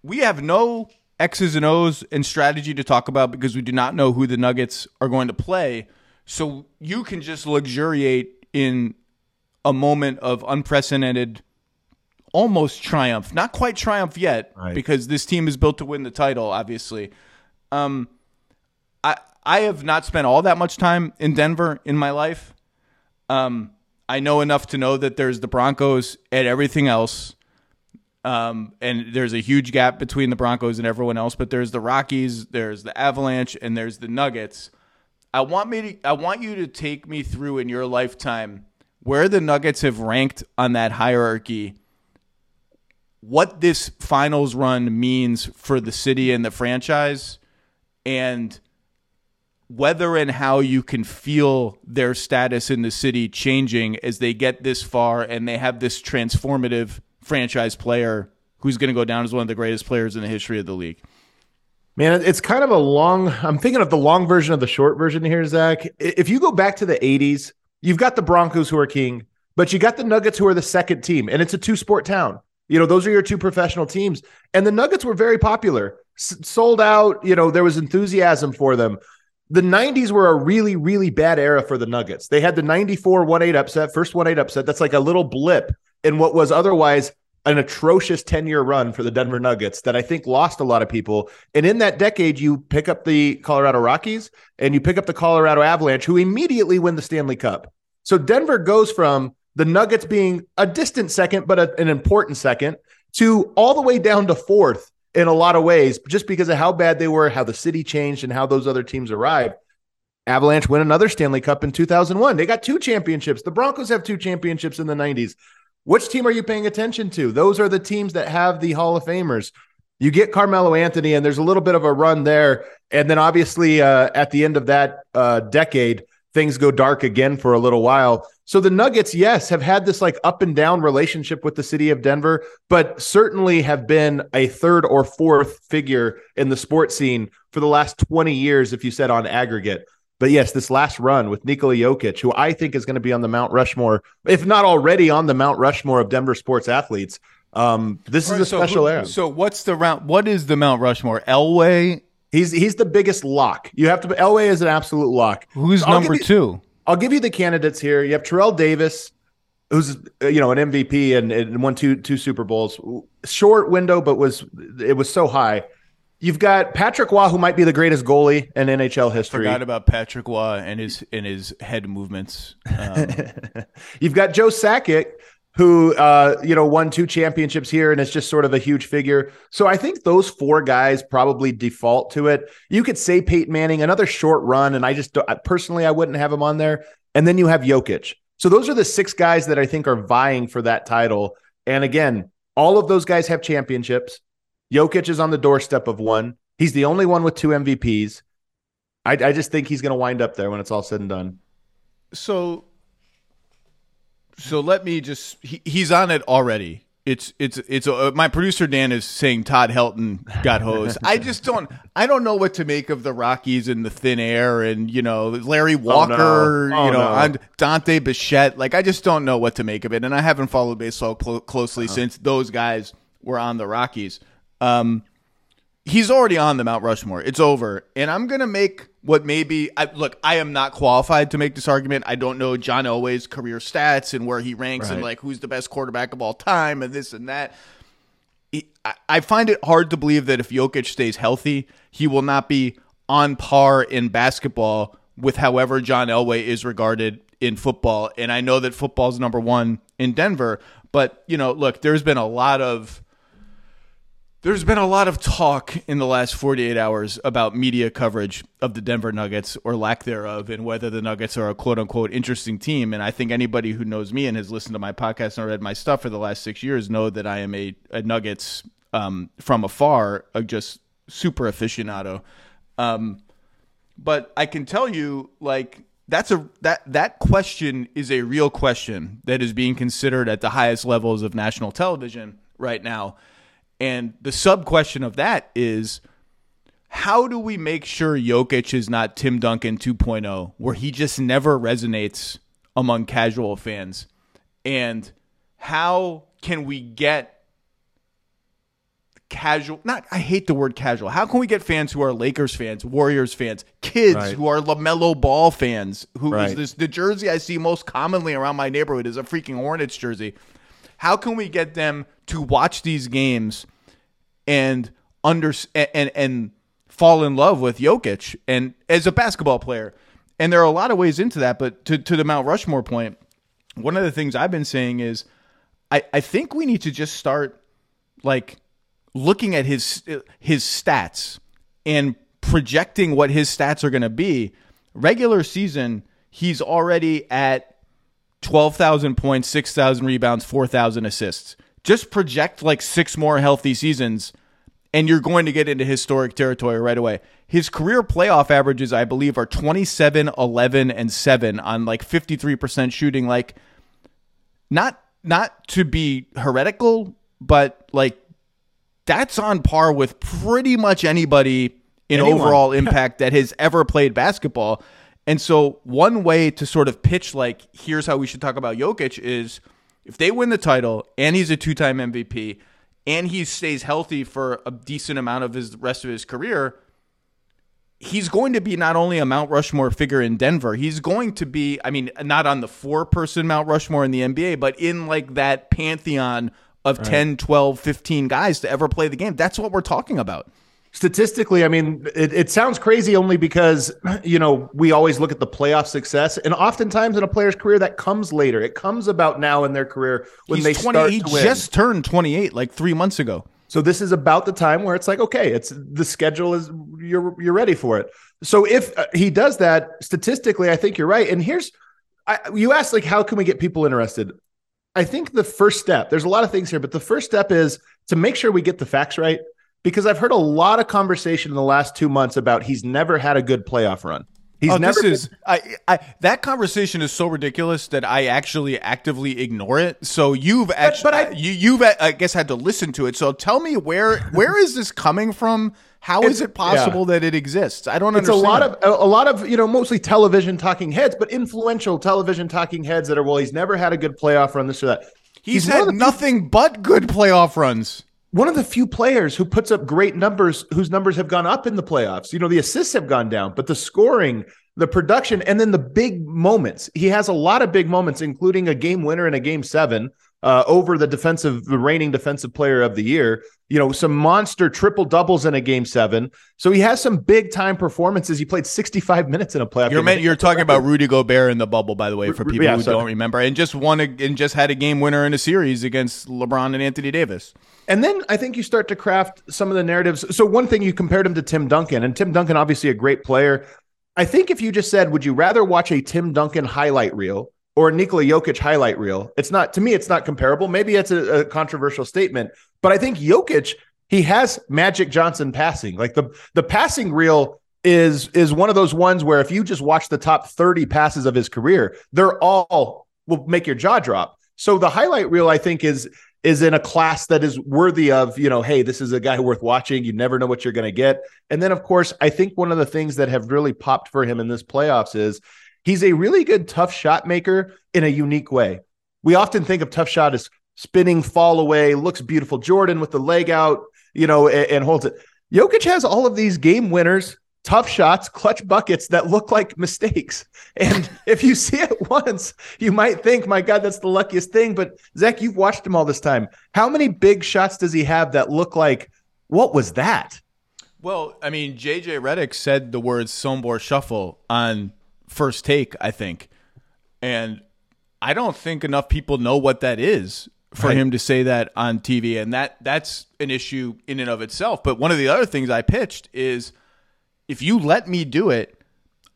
We have no X's and O's and strategy to talk about because we do not know who the Nuggets are going to play. So, you can just luxuriate in a moment of unprecedented almost triumph, not quite triumph yet, right. because this team is built to win the title. Obviously, um, I I have not spent all that much time in Denver in my life. Um, I know enough to know that there's the Broncos and everything else. Um, and there's a huge gap between the Broncos and everyone else, but there's the Rockies, there's the Avalanche, and there's the Nuggets. I want me to I want you to take me through in your lifetime where the Nuggets have ranked on that hierarchy what this finals run means for the city and the franchise and whether and how you can feel their status in the city changing as they get this far and they have this transformative franchise player who's going to go down as one of the greatest players in the history of the league.
Man, it's kind of a long. I'm thinking of the long version of the short version here, Zach. If you go back to the 80s, you've got the Broncos who are king, but you got the Nuggets who are the second team, and it's a two sport town. You know, those are your two professional teams. And the Nuggets were very popular, S- sold out. You know, there was enthusiasm for them. The 90s were a really, really bad era for the Nuggets. They had the 94 1 8 upset, first 1 8 upset. That's like a little blip in what was otherwise an atrocious 10 year run for the Denver Nuggets that I think lost a lot of people. And in that decade, you pick up the Colorado Rockies and you pick up the Colorado Avalanche, who immediately win the Stanley Cup. So Denver goes from the Nuggets being a distant second, but a, an important second, to all the way down to fourth in a lot of ways, just because of how bad they were, how the city changed, and how those other teams arrived. Avalanche win another Stanley Cup in 2001. They got two championships. The Broncos have two championships in the 90s. Which team are you paying attention to? Those are the teams that have the Hall of Famers. You get Carmelo Anthony, and there's a little bit of a run there. And then obviously, uh, at the end of that uh, decade, things go dark again for a little while. So the Nuggets, yes, have had this like up and down relationship with the city of Denver, but certainly have been a third or fourth figure in the sports scene for the last 20 years, if you said on aggregate. But yes, this last run with Nikola Jokic, who I think is going to be on the Mount Rushmore, if not already on the Mount Rushmore of Denver sports athletes, Um, this is a
so
special
who-
era.
So what's the round? What is the Mount Rushmore? Elway.
He's he's the biggest lock. You have to. Elway is an absolute lock.
Who's
I'll
number
you-
two?
I'll give you the candidates here. You have Terrell Davis, who's uh, you know an MVP and, and won two two Super Bowls. Short window, but was it was so high. You've got Patrick Roy, who might be the greatest goalie in NHL history.
Forgot about Patrick Roy and his and his head movements. Um,
You've got Joe Sakic, who uh, you know won two championships here and is just sort of a huge figure. So I think those four guys probably default to it. You could say Peyton Manning, another short run, and I just personally I wouldn't have him on there. And then you have Jokic. So those are the six guys that I think are vying for that title. And again, all of those guys have championships. Jokic is on the doorstep of one. He's the only one with two MVPs. I, I just think he's going to wind up there when it's all said and done.
so, so let me just. He, he's on it already. It's it's it's uh, my producer Dan is saying Todd Helton got hosed. I just don't I don't know what to make of the Rockies and the thin air and you know Larry Walker,
Oh,
you know
no.
Dante Bichette. Like I just don't know what to make of it, and I haven't followed baseball clo- closely
Uh-huh.
since those guys were on the Rockies. Um, he's already on the Mount Rushmore. It's over. And I'm going to make what maybe I, look, I am not qualified to make this argument. I don't know John Elway's career stats and where he ranks and like who's the best quarterback of all time and this and that. I- I find it hard to believe that if Jokic stays healthy, he will not be on par in basketball with however John Elway is regarded in football. And I know that football's number one in Denver, but you know, look, there's been a lot of there's been a lot of talk in the last 48 hours about media coverage of the Denver Nuggets or lack thereof, and whether the Nuggets are a quote unquote interesting team. And I think anybody who knows me and has listened to my podcast and read my stuff for the last six years know that I am a, a Nuggets um, from afar, a just super aficionado. Um, but I can tell you, like that's a that that question is a real question that is being considered at the highest levels of national television right now. And the sub question of that is how do we make sure Jokic is not Tim Duncan 2.0, where he just never resonates among casual fans? And how can we get casual not I hate the word casual. How can we get fans who are Lakers fans, Warriors fans, kids
Right.
who are LaMelo Ball fans, who is
Right.
this the jersey I see most commonly around my neighborhood is a freaking Hornets jersey. How can we get them to watch these games and under and and fall in love with Jokic and as a basketball player? And there are a lot of ways into that, but to to the Mount Rushmore point, one of the things I've been saying is I, I think we need to just start like looking at his his stats and projecting what his stats are going to be. Regular season, he's already at 12,000 points, 6,000 rebounds, 4,000 assists. Just project like six more healthy seasons and you're going to get into historic territory right away. His career playoff averages, I believe, are 27, 11, and 7 on like 53% shooting. Like, not not to be heretical, but like that's on par with pretty much anybody in
Anyone.
overall impact that has ever played basketball. And so one way to sort of pitch like here's how we should talk about Jokic is if they win the title and he's a two-time MVP and he stays healthy for a decent amount of his rest of his career, he's going to be not only a Mount Rushmore figure in Denver, he's going to be, I mean, not on the four person Mount Rushmore in the NBA, but in like that pantheon of 10, 12, 15 guys to ever play the game. That's what we're talking about.
Statistically, I mean, it, it sounds crazy only because, you know, we always look at the playoff success. And oftentimes in a player's career, that comes later. It comes about now in their career when
He's
they
20,
start
he just turned 28 like three months ago.
So this is about the time where it's like, okay, it's the schedule is you're you're ready for it. So if uh, he does that statistically, I think you're right. And here's, I, you asked like, how can we get people interested? I think the first step. There's a lot of things here, but the first step is to make sure we get the facts right. Because I've heard a lot of conversation in the last two months about he's never had a good playoff run. He's
oh,
never
this is I, I that conversation is so ridiculous that I actually actively ignore it. So you've actually,
but I-
you you've uh, I guess had to listen to it. So tell me where where is this coming from? How is it possible that it exists? I don't
it's a lot of a, lot of you know mostly television talking heads, but influential television talking heads that are well, he's never had a good playoff run, this or that.
He's,
He's
had nothing but good playoff runs.
One of the few players who puts up great numbers whose numbers have gone up in the playoffs. You know, the assists have gone down, but the scoring, the production, and then the big moments. He has a lot of big moments, including a game winner in a game seven uh, over the defensive, the reigning defensive player of the year. You know, some monster triple doubles in a game seven. So he has some big time performances. He played 65 minutes in a playoff.
You're
game.
meant, you're talking about Rudy Gobert in the bubble, by the way, for people
Yeah,
who don't remember, and just won a, and just had a game winner in a series against LeBron and Anthony Davis.
And then I think you start to craft some of the narratives. So one thing you compared him to Tim Duncan, and Tim Duncan obviously a great player. I think if you just said, would you rather watch a Tim Duncan highlight reel or a Nikola Jokic highlight reel? It's not to me, it's not comparable. Maybe it's a, a controversial statement, but I think Jokic, he has Magic Johnson passing. Like the the passing reel is is one of those ones where if you just watch the top 30 passes of his career, they're all will make your jaw drop. So the highlight reel, I think, is is in a class that is worthy of, you know, hey, this is a guy worth watching. You never know what you're going to get. And then, of course, I think one of the things that have really popped for him in this playoffs is he's a really good tough shot maker in a unique way. We often think of tough shot as spinning, fall away, looks beautiful. Jordan with the leg out, you know, and, and holds it. Jokic has all of these game winners, tough shots, clutch buckets that look like mistakes. And if you see it once, you might think, my God, that's the luckiest thing. But Zach, you've watched him all this time. How many big shots does he have that look like, what was that?
Well, I mean, JJ Redick said the words Sombor Shuffle on first take, I think. And I don't think enough people know what that is for
Right.
him to say that on TV. And that that's an issue in and of itself. But one of the other things I pitched is if you let me do it,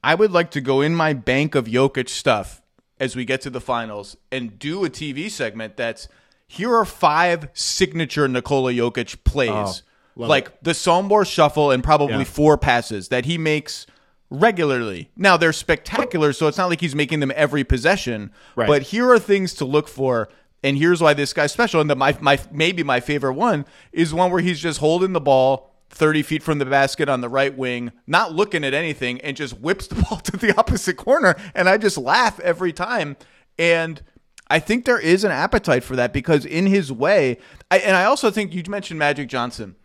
I would like to go in my bank of Jokic stuff as we get to the finals and do a TV segment that's here are five signature Nikola Jokic plays. Oh, like the Sombor shuffle and probably
Yeah.
four passes that he makes regularly. Now they're spectacular, so it's not like he's making them every possession.
Right.
But here are things to look for. And here's why this guy's special. And the, my, my maybe my favorite one is one where he's just holding the ball 30 feet from the basket on the right wing, not looking at anything, and just whips the ball to the opposite corner. And I just laugh every time. And I think there is an appetite for that because in his way, I, and I also think you mentioned Magic Johnson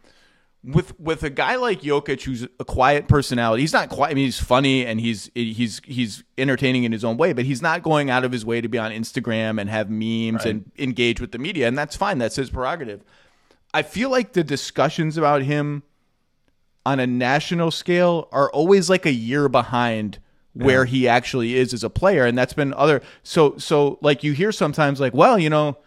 with with a guy like Jokic who's a quiet personality, he's not quiet. I mean, he's funny and he's he's he's entertaining in his own way, but he's not going out of his way to be on Instagram and have memes and engage with the media, and that's fine. That's his prerogative. I feel like the discussions about him on a national scale are always like a year behind where he actually is as a player and that's been other so so like you hear sometimes like well you know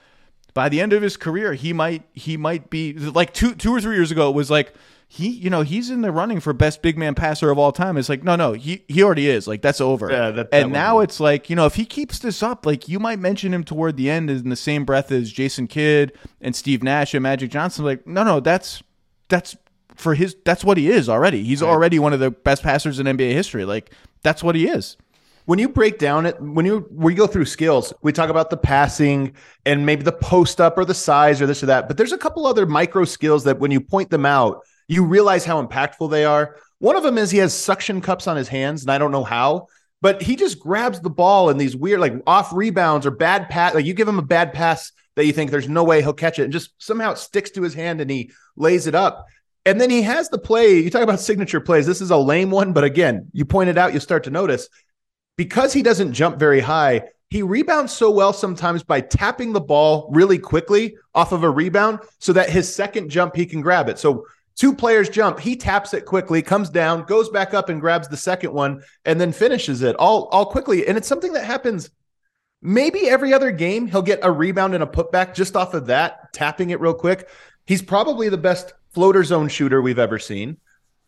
by the end of his career he might he might be like two two or three years ago it was like he you know he's in the running for best big man passer of all time. It's like no no he he already is. Like that's over.
Yeah, that- that
and now it's like you know if he keeps this up like you might mention him toward the end in the same breath as Jason Kidd and Steve Nash and Magic Johnson. Like no no that's that's for his that's what he is already. He's already one of the best passers in NBA history. Like that's what he is.
When you break down it when you when you go through skills we talk about the passing and maybe the post up or the size or this or that but there's a couple other micro skills that when you point them out you realize how impactful they are. One of them is he has suction cups on his hands and i don't know how but he just grabs the ball in these weird like off rebounds or bad pass like you give him a bad pass that you think there's no way he'll catch it and just somehow it sticks to his hand and he lays it up and then he has the play you talk about signature plays this is a lame one but again you point it out you start to notice because he doesn't jump very high, he rebounds so well sometimes by tapping the ball really quickly off of a rebound so that his second jump he can grab it. So two players jump, he taps it quickly, comes down, goes back up and grabs the second one and then finishes it all all quickly. And it's something that happens maybe every other game he'll get a rebound and a putback just off of that, tapping it real quick. He's probably the best floater zone shooter we've ever seen.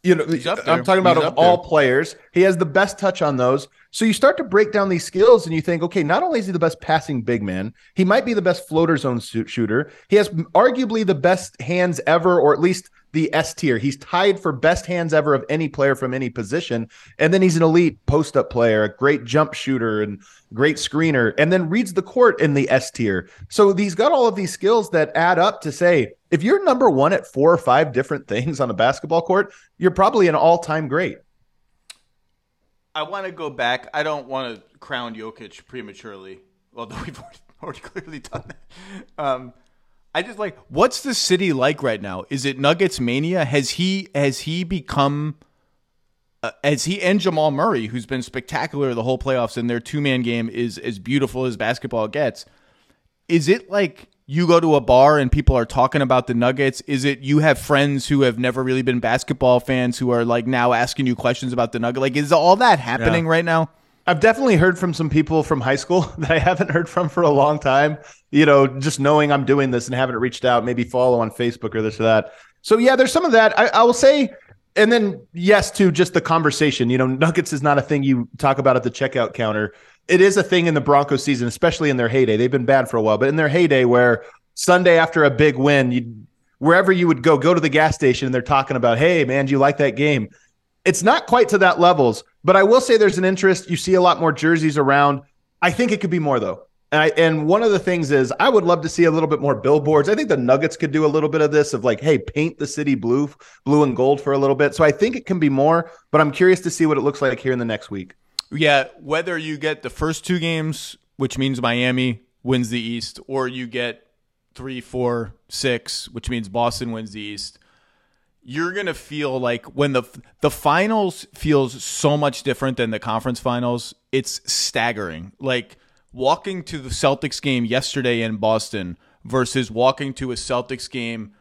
You know. I'm talking about of all players. He has the best touch on those. So you start to break down these skills and you think, okay, not only is he the best passing big man, he might be the best floater zone shoot- shooter. He has arguably the best hands ever, or at least the S tier. He's tied for best hands ever of any player from any position. And then he's an elite post up player, a great jump shooter and great screener, and then reads the court in the S tier. So he's got all of these skills that add up to say, if you're number one at four or five different things on a basketball court, you're probably an all time great.
I want to go back. I don't want to crown Jokic prematurely, although we've already, clearly done that. Um, I just like what's the city like right now? Is it Nuggets mania? Has he has he become uh, as he and Jamal Murray, who's been spectacular the whole playoffs, and their two man game is as beautiful as basketball gets. Is it like you go to a bar and people are talking about the Nuggets? Is it you have friends who have never really been basketball fans who are like now asking you questions about the Nuggets? Like, is all that happening yeah. right now?
I've definitely heard from some people from high school that I haven't heard from for a long time. You know, just knowing I'm doing this and haven't reached out, maybe follow on Facebook or this or that. So yeah, there's some of that. I, I will say, and then yes, to just the conversation. You know, Nuggets is not a thing you talk about at the checkout counter. It is a thing in the Broncos season, especially in their heyday. They've been bad for a while, but in their heyday, where Sunday after a big win, you wherever you would go, go to the gas station, and they're talking about, hey man, do you like that game? It's not quite to that levels, but I will say there's an interest. You see a lot more jerseys around. I think it could be more though. And, I, and one of the things is I would love to see a little bit more billboards. I think the Nuggets could do a little bit of this of like, hey, paint the city blue, blue and gold for a little bit. So I think it can be more, but I'm curious to see what it looks like here in the next week.
Yeah, whether you get the first two games, which means Miami wins the East, or you get three, four, six, which means Boston wins the East you're gonna feel like when the the finals feels so much different than the conference finals. It's staggering. Like walking to the Celtics game yesterday in Boston versus walking to a Celtics game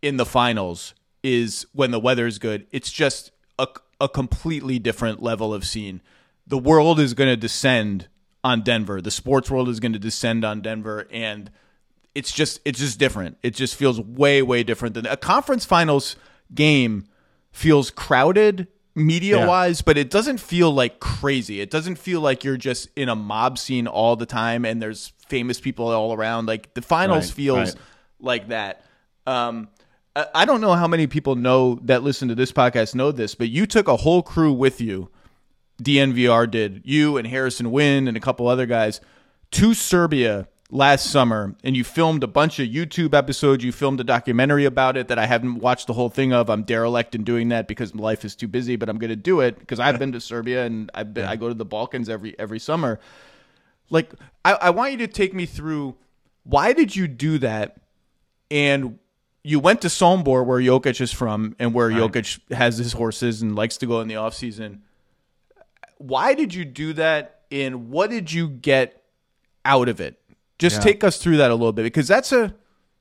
in the finals is when the weather is good. It's just a, a completely different level of scene. The world is going to descend on Denver. The sports world is going to descend on Denver, and it's just it's just different. It just feels way way different than a conference finals game feels crowded media wise, yeah. but it doesn't feel like crazy. It doesn't feel like you're just in a mob scene all the time and there's famous people all around. Like the finals right, feels right. like that. Um, I don't know how many people know that listen to this podcast know this, but you took a whole crew with you. DNVR did you and Harrison Wind and a couple other guys to Serbia last summer and you filmed a bunch of YouTube episodes. You filmed a documentary about it that I haven't watched the whole thing of. I'm derelict in doing that because life is too busy, but I'm going to do it because I've been to Serbia and I've been, I go to the Balkans every every summer. Like I, I want you to take me through why did you do that and you went to Sombor where Jokic is from and where right. Jokic has his horses and likes to go in the off season. Why did you do that and what did you get out of it? Just yeah. take us through that a little bit because that's a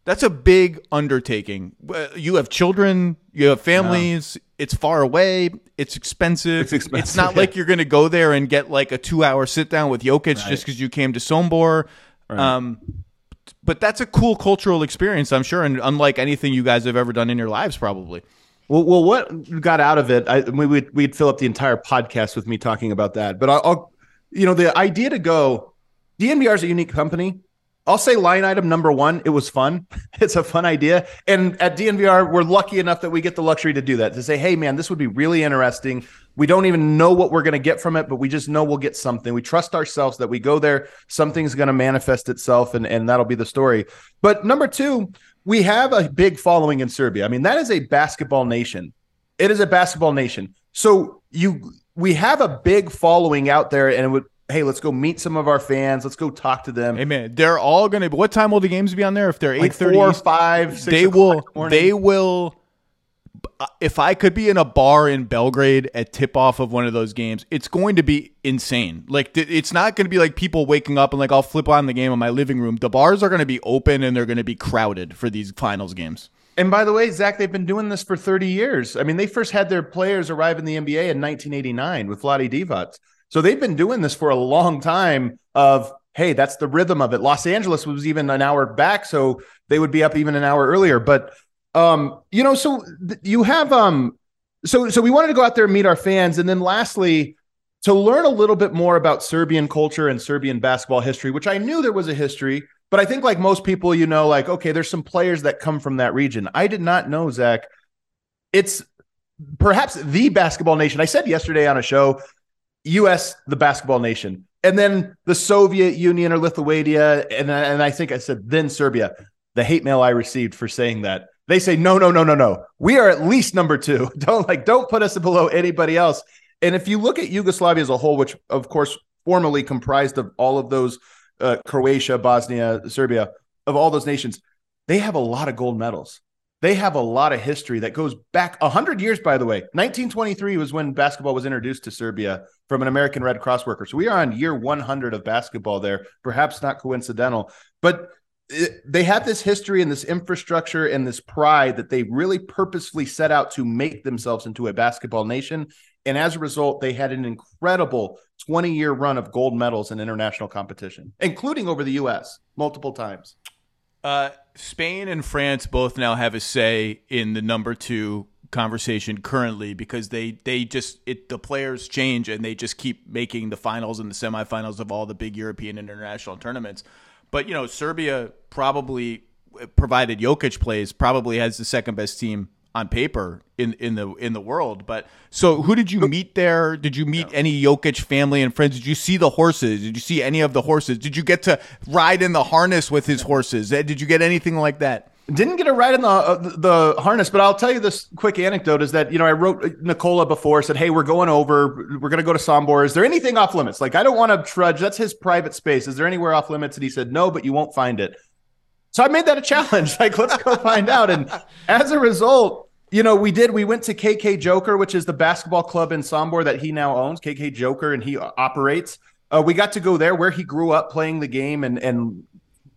that's a big undertaking. You have children, you have families. Yeah. It's far away. It's expensive. It's expensive. It's not yeah. like you're going to go there and get like a two hour sit down with Jokic right. just because you came to Sombor. Right. Um, but that's a cool cultural experience, I'm sure, and unlike anything you guys have ever done in your lives, probably.
Well, well, what got out of it? I, we would we'd fill up the entire podcast with me talking about that. But I'll, I'll you know, the idea to go DNVR is a unique company. I'll say line item number one, it was fun. It's a fun idea. And at DNVR, we're lucky enough that we get the luxury to do that, to say, hey, man, this would be really interesting. We don't even know what we're going to get from it, but we just know we'll get something. We trust ourselves that we go there, something's going to manifest itself, and, and that'll be the story. But number two, we have a big following in Serbia. I mean, that is a basketball nation. It is a basketball nation. So you we have a big following out there, and it would hey, let's go meet some of our fans. Let's go talk to them.
Hey man, they're all gonna. What time will the games be on there? If they're eight thirty,
like four, five,
they will. They will. Uh, if I could be in a bar in Belgrade at tip off of one of those games, it's going to be insane. Like it's not going to be like people waking up and like I'll flip on the game in my living room. The bars are going to be open and they're going to be crowded for these finals games.
And by the way, Zach, they've been doing this for 30 years. I mean, they first had their players arrive in the NBA in 1989 with Vlade Divac. So they've been doing this for a long time of hey, that's the rhythm of it. Los Angeles was even an hour back, so they would be up even an hour earlier. But um, you know, so th- you have um so so we wanted to go out there and meet our fans. And then lastly, to learn a little bit more about Serbian culture and Serbian basketball history, which I knew there was a history, but I think like most people, you know, like, okay, there's some players that come from that region. I did not know, Zach. It's perhaps the basketball nation. I said yesterday on a show U.S. the basketball nation, and then the Soviet Union or Lithuania, and and I think I said then Serbia. The hate mail I received for saying that they say no, no, no, no, no. We are at least number two. Don't like don't put us below anybody else. And if you look at Yugoslavia as a whole, which of course formerly comprised of all of those uh, Croatia, Bosnia, Serbia, of all those nations, they have a lot of gold medals. They have a lot of history that goes back 100 years, by the way. 1923 was when basketball was introduced to Serbia from an American Red Cross worker. So we are on year 100 of basketball there, perhaps not coincidental. But they have this history and this infrastructure and this pride that they really purposefully set out to make themselves into a basketball nation. And as a result, they had an incredible 20 year run of gold medals in international competition, including over the U.S. multiple times.
Uh, Spain and France both now have a say in the number two conversation currently because they they just it the players change and they just keep making the finals and the semifinals of all the big European international tournaments. But you know, Serbia probably provided Jokic plays probably has the second best team on paper in in the in the world. But so who did you meet there? Did you meet any Jokic family and friends? Did you see the horses? Did you see any of the horses? Did you get to ride in the harness with his horses? Did you get anything like that?
Didn't get a ride in the uh, the harness, but I'll tell you this quick anecdote: is that you know I wrote Nikola before, said, "Hey, we're going over. We're going to go to Sombor. Is there anything off limits? Like I don't want to trudge. That's his private space. Is there anywhere off limits?" And he said, "No, but you won't find it." So I made that a challenge. Like let's go find out. And as a result, you know, we did. We went to KK Joker, which is the basketball club in Sombor that he now owns, KK Joker, and he operates. Uh, we got to go there where he grew up playing the game and and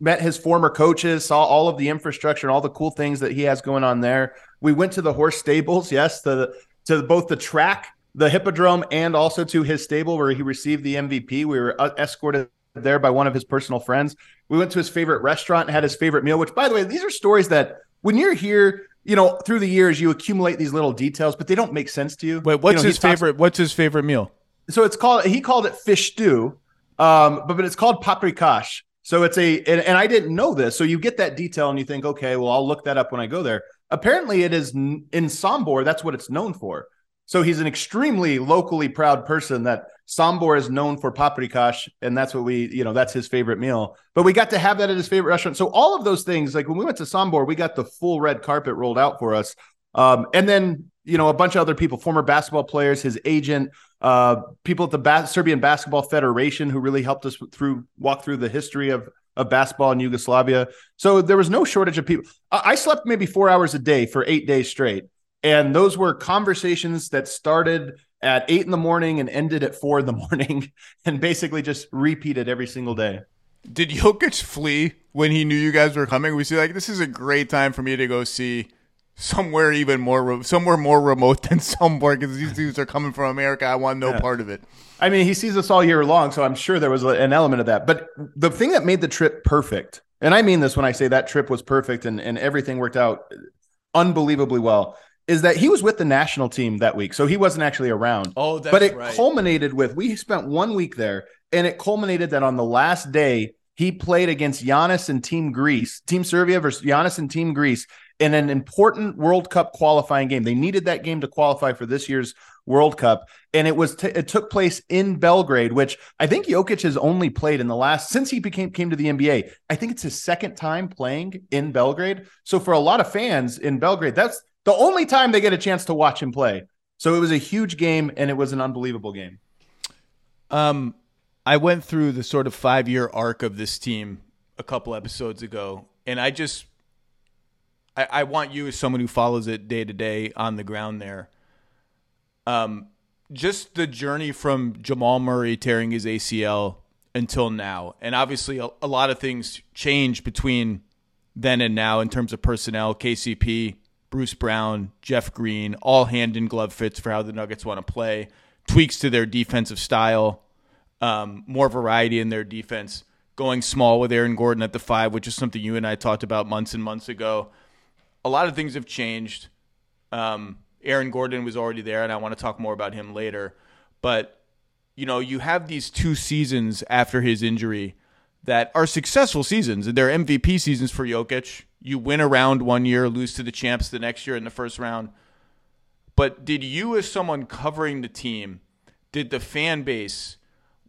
met his former coaches, saw all of the infrastructure and all the cool things that he has going on there. We went to the horse stables, yes, to to both the track, the hippodrome, and also to his stable where he received the MVP. We were uh, escorted there by one of his personal friends. We went to his favorite restaurant and had his favorite meal. Which, by the way, these are stories that when you're here you know, through the years you accumulate these little details, but they don't make sense to you.
Wait, what's
you know,
his favorite? Talks, what's his favorite meal?
So it's called. He called it fish stew, um, but but it's called paprikash. So it's a, and, and, I didn't know this. So you get that detail and you think, okay, well, I'll look that up when I go there. Apparently, it is in Sombor. That's what it's known for. So he's an extremely locally proud person that Sombor is known for paprikash, and that's what we, you know, that's his favorite meal. But we got to have that at his favorite restaurant. So all of those things, like when we went to Sombor, we got the full red carpet rolled out for us. Um, and then, you know, a bunch of other people, former basketball players, his agent, uh, people at the Serbian Basketball Federation who really helped us through walk through the history of of basketball in Yugoslavia. So there was no shortage of people. I, I slept maybe four hours a day for eight days straight. And those were conversations that started at eight in the morning and ended at four in the morning and basically just repeated every single day.
Did Jokic flee when he knew you guys were coming? We see like this is a great time for me to go see somewhere even more somewhere more remote than somewhere because these dudes are coming from America. I want no yeah. part of it.
I mean, he sees us all year long, so I'm sure there was an element of that. But the thing that made the trip perfect, and I mean this when I say that trip was perfect and, and everything worked out unbelievably well, is that he was with the national team that week, so he wasn't actually around.
Oh, that's
but it
right.
culminated with we spent one week there, and it culminated that on the last day he played against Giannis and Team Greece, Team Serbia versus Giannis and Team Greece in an important World Cup qualifying game. They needed that game to qualify for this year's World Cup, and it was t- it took place in Belgrade, which I think Jokic has only played in the last since he became came to the NBA. I think it's his second time playing in Belgrade. So for a lot of fans in Belgrade, that's the only time they get a chance to watch him play. So it was a huge game and it was an unbelievable game.
Um, I went through the sort of five year arc of this team a couple episodes ago, and I just I, I want you as someone who follows it day to day on the ground there. Um, just the journey from Jamal Murray tearing his ACL until now, and obviously a, a lot of things change between then and now in terms of personnel. KCP Bruce Brown, Jeff Green, all hand in glove fits for how the Nuggets want to play, tweaks to their defensive style, um, more variety in their defense, going small with Aaron Gordon at the five, which is something you and I talked about months and months ago. A lot of things have changed. Um, Aaron Gordon was already there, and I want to talk more about him later. But, you know, you have these two seasons after his injury that are successful seasons. They're MVP seasons for Jokic you win a round one year, lose to the champs the next year in the first round. But did you, as someone covering the team, did the fan base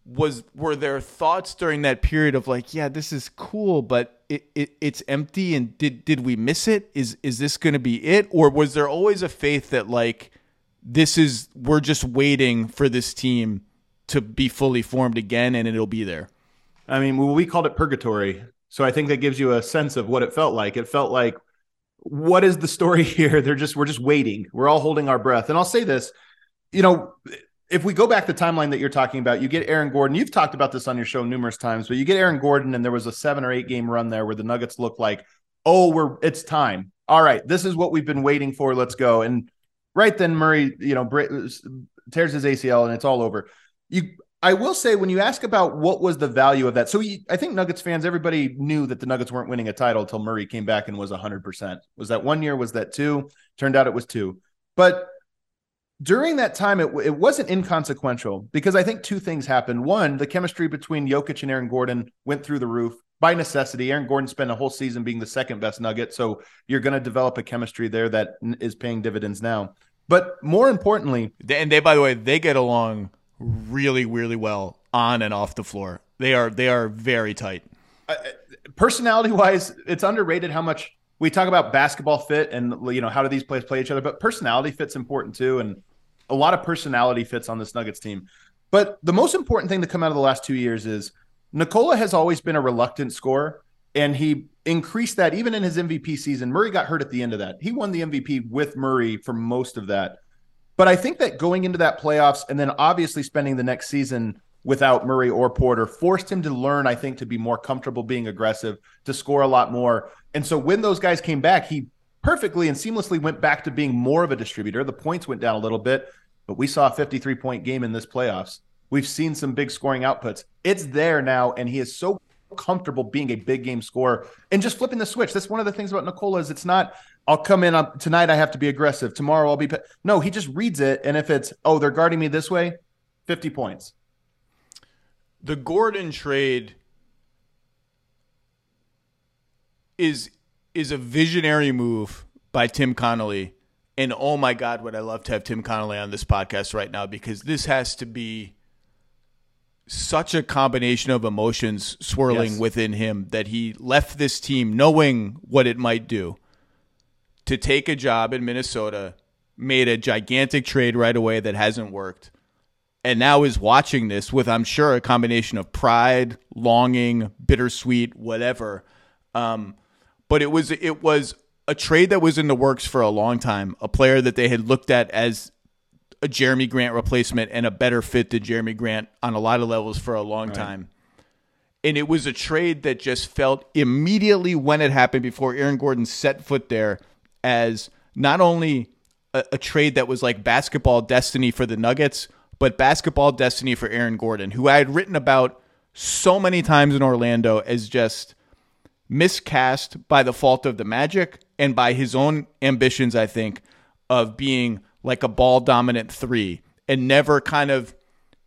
was were there thoughts during that period of like, yeah, this is cool, but it, it it's empty, and did did we miss it? Is is this going to be it, or was there always a faith that like this is we're just waiting for this team to be fully formed again, and it'll be there?
I mean, we called it purgatory. So I think that gives you a sense of what it felt like. It felt like, what is the story here? They're just, we're just waiting. We're all holding our breath. And I'll say this, you know, if we go back the timeline that you're talking about, you get Aaron Gordon. You've talked about this on your show numerous times, but you get Aaron Gordon, and there was a seven or eight game run there where the Nuggets looked like, oh, we're it's time. All right, this is what we've been waiting for. Let's go. And right then, Murray, you know, tears his ACL, and it's all over. You, I will say, when you ask about what was the value of that, so I think Nuggets fans, everybody knew that the Nuggets weren't winning a title until Murray came back and was 100%. Was that one year? Was that two? Turned out it was two. But during that time, it, it wasn't inconsequential because I think two things happened. One, the chemistry between Jokic and Aaron Gordon went through the roof by necessity. Aaron Gordon spent a whole season being the second best Nugget, so you're going to develop a chemistry there that is paying dividends now. But more importantly,
and they, by the way, they get along really, really well on and off the floor. They are they are very tight.
Uh, personality wise, it's underrated how much we talk about basketball fit and you know how do these players play each other, but personality fit's important too, and a lot of personality fits on this Nuggets team. But the most important thing to come out of the last two years is Nikola has always been a reluctant scorer, and he increased that even in his MVP season. Murray got hurt at the end of that. He won the MVP with Murray for most of that. But I think that going into that playoffs and then obviously spending the next season without Murray or Porter forced him to learn, I think, to be more comfortable being aggressive, to score a lot more. And so when those guys came back, he perfectly and seamlessly went back to being more of a distributor. The points went down a little bit, but we saw a 53 point game in this playoffs. We've seen some big scoring outputs. It's there now, and he is so comfortable being a big game scorer and just flipping the switch. That's one of the things about Nikola is it's not I'll come in on tonight I have to be aggressive. Tomorrow I'll be No, he just reads it and if it's oh they're guarding me this way, 50 points.
The Gordon trade is is a visionary move by Tim Connolly. And oh my God, would I love to have Tim Connolly on this podcast right now because this has to be such a combination of emotions swirling yes. within him that he left this team knowing what it might do to take a job in Minnesota, made a gigantic trade right away that hasn't worked, and now is watching this with, I'm sure, a combination of pride, longing, bittersweet, whatever. Um, but it was it was a trade that was in the works for a long time. A player that they had looked at as a Jerami Grant replacement and a better fit to Jerami Grant on a lot of levels for a long right. time. And it was a trade that just felt immediately when it happened before Aaron Gordon set foot there as not only a, a trade that was like basketball destiny for the Nuggets, but basketball destiny for Aaron Gordon, who I had written about so many times in Orlando as just miscast by the fault of the Magic and by his own ambitions, I think, of being like a ball dominant three and never kind of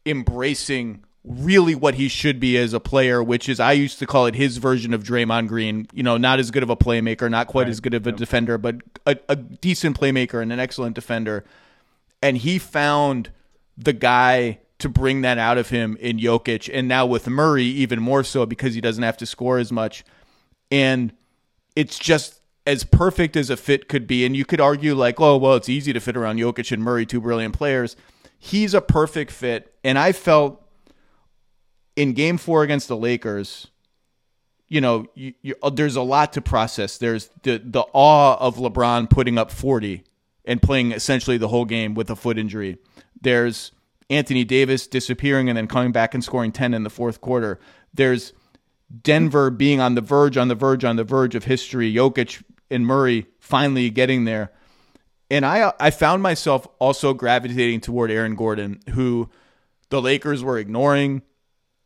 embracing really what he should be as a player, which is I used to call it his version of Draymond Green. You know, not as good of a playmaker, not quite right. as good of a yep. defender, but a, a decent playmaker and an excellent defender. And he found the guy to bring that out of him in Jokic, and now with Murray even more so because he doesn't have to score as much. And it's just as perfect as a fit could be. And you could argue like, oh well, it's easy to fit around Jokic and Murray, two brilliant players. He's a perfect fit, and I felt in Game Four against the Lakers. You know, you, you, uh, there's a lot to process. There's the the awe of LeBron putting up 40 and playing essentially the whole game with a foot injury. There's Anthony Davis disappearing and then coming back and scoring 10 in the fourth quarter. There's Denver being on the verge, on the verge, on the verge of history. Jokic and Murray finally getting there. And I I found myself also gravitating toward Aaron Gordon, who the Lakers were ignoring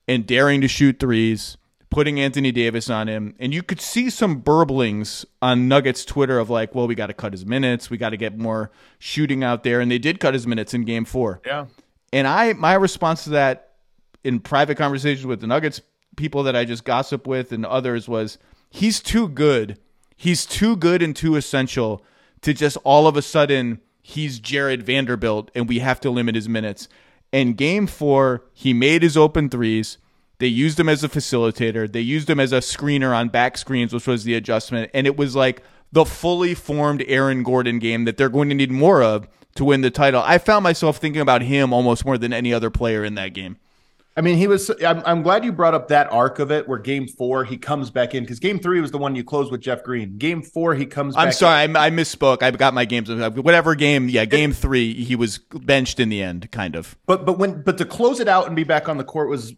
and daring to shoot threes, putting Anthony Davis on him. And you could see some burblings on Nuggets Twitter of like, well, we got to cut his minutes. We got to get more shooting out there. And they did cut his minutes in game four.
Yeah.
And I, my response to that in private conversations with the Nuggets people that I just gossip with and others was he's too good. He's too good and too essential to just all of a sudden he's Jarred Vanderbilt and we have to limit his minutes. In game four, he made his open threes. They used him as a facilitator. They used him as a screener on back screens, which was the adjustment. And it was like the fully formed Aaron Gordon game that they're going to need more of to win the title. I found myself thinking about him almost more than any other player in that game.
I mean, he was. I'm, I'm glad you brought up that arc of it, where Game Four he comes back in because Game Three was the one you closed with Jeff Green. Game Four he comes.
I'm sorry,
in.
I, I misspoke. I got my games. Uh, whatever game, yeah, game three, he was benched in the end, kind of.
But but when but to close it out and be back on the court was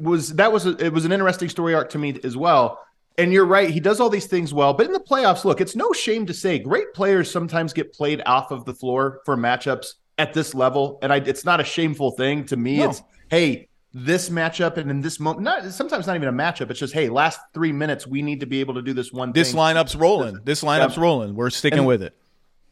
was that was a, it was an interesting story arc to me as well. And you're right, he does all these things well. But in the playoffs, look, it's no shame to say great players sometimes get played off of the floor for matchups at this level, and I, it's not a shameful thing to me.
No.
It's hey, this matchup and in this moment, not sometimes not even a matchup. It's just hey, last three minutes we need to be able to do this one.
This
thing.
lineup's rolling. This lineup's
Yeah.
rolling. We're sticking
And-
with it.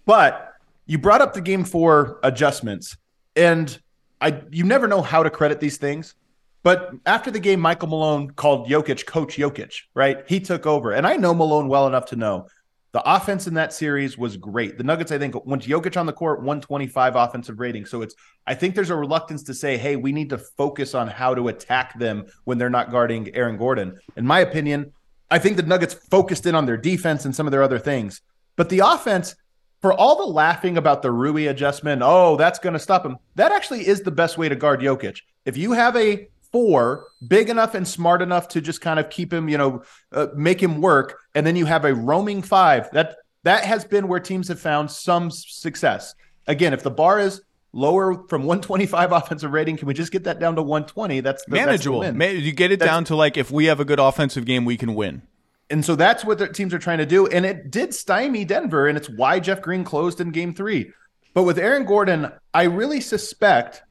But you brought up the game four adjustments, and I you never know how to credit these things. But after the game, Michael Malone called Jokic Coach Jokic, right? He took over. And I know Malone well enough to know the offense in that series was great. The Nuggets, I think, went Jokic on the court, 125 offensive rating. So it's I think there's a reluctance to say, hey, we need to focus on how to attack them when they're not guarding Aaron Gordon. In my opinion, I think the Nuggets focused in on their defense and some of their other things. But the offense, for all the laughing about the Rui adjustment, oh, that's going to stop him. That actually is the best way to guard Jokic. If you have a four big enough and smart enough to just kind of keep him, you know, uh, make him work, and then you have a roaming five, that that has been where teams have found some success. Again, if the bar is lower from 125 offensive rating, can we just get that down to 120? That's the, that's the
Manageable. Ma- you get it
That's-
down to like if we have a good offensive game, we can win.
And so that's what the teams are trying to do. And it did stymie Denver, and it's why Jeff Green closed in game three. But with Aaron Gordon, I really suspect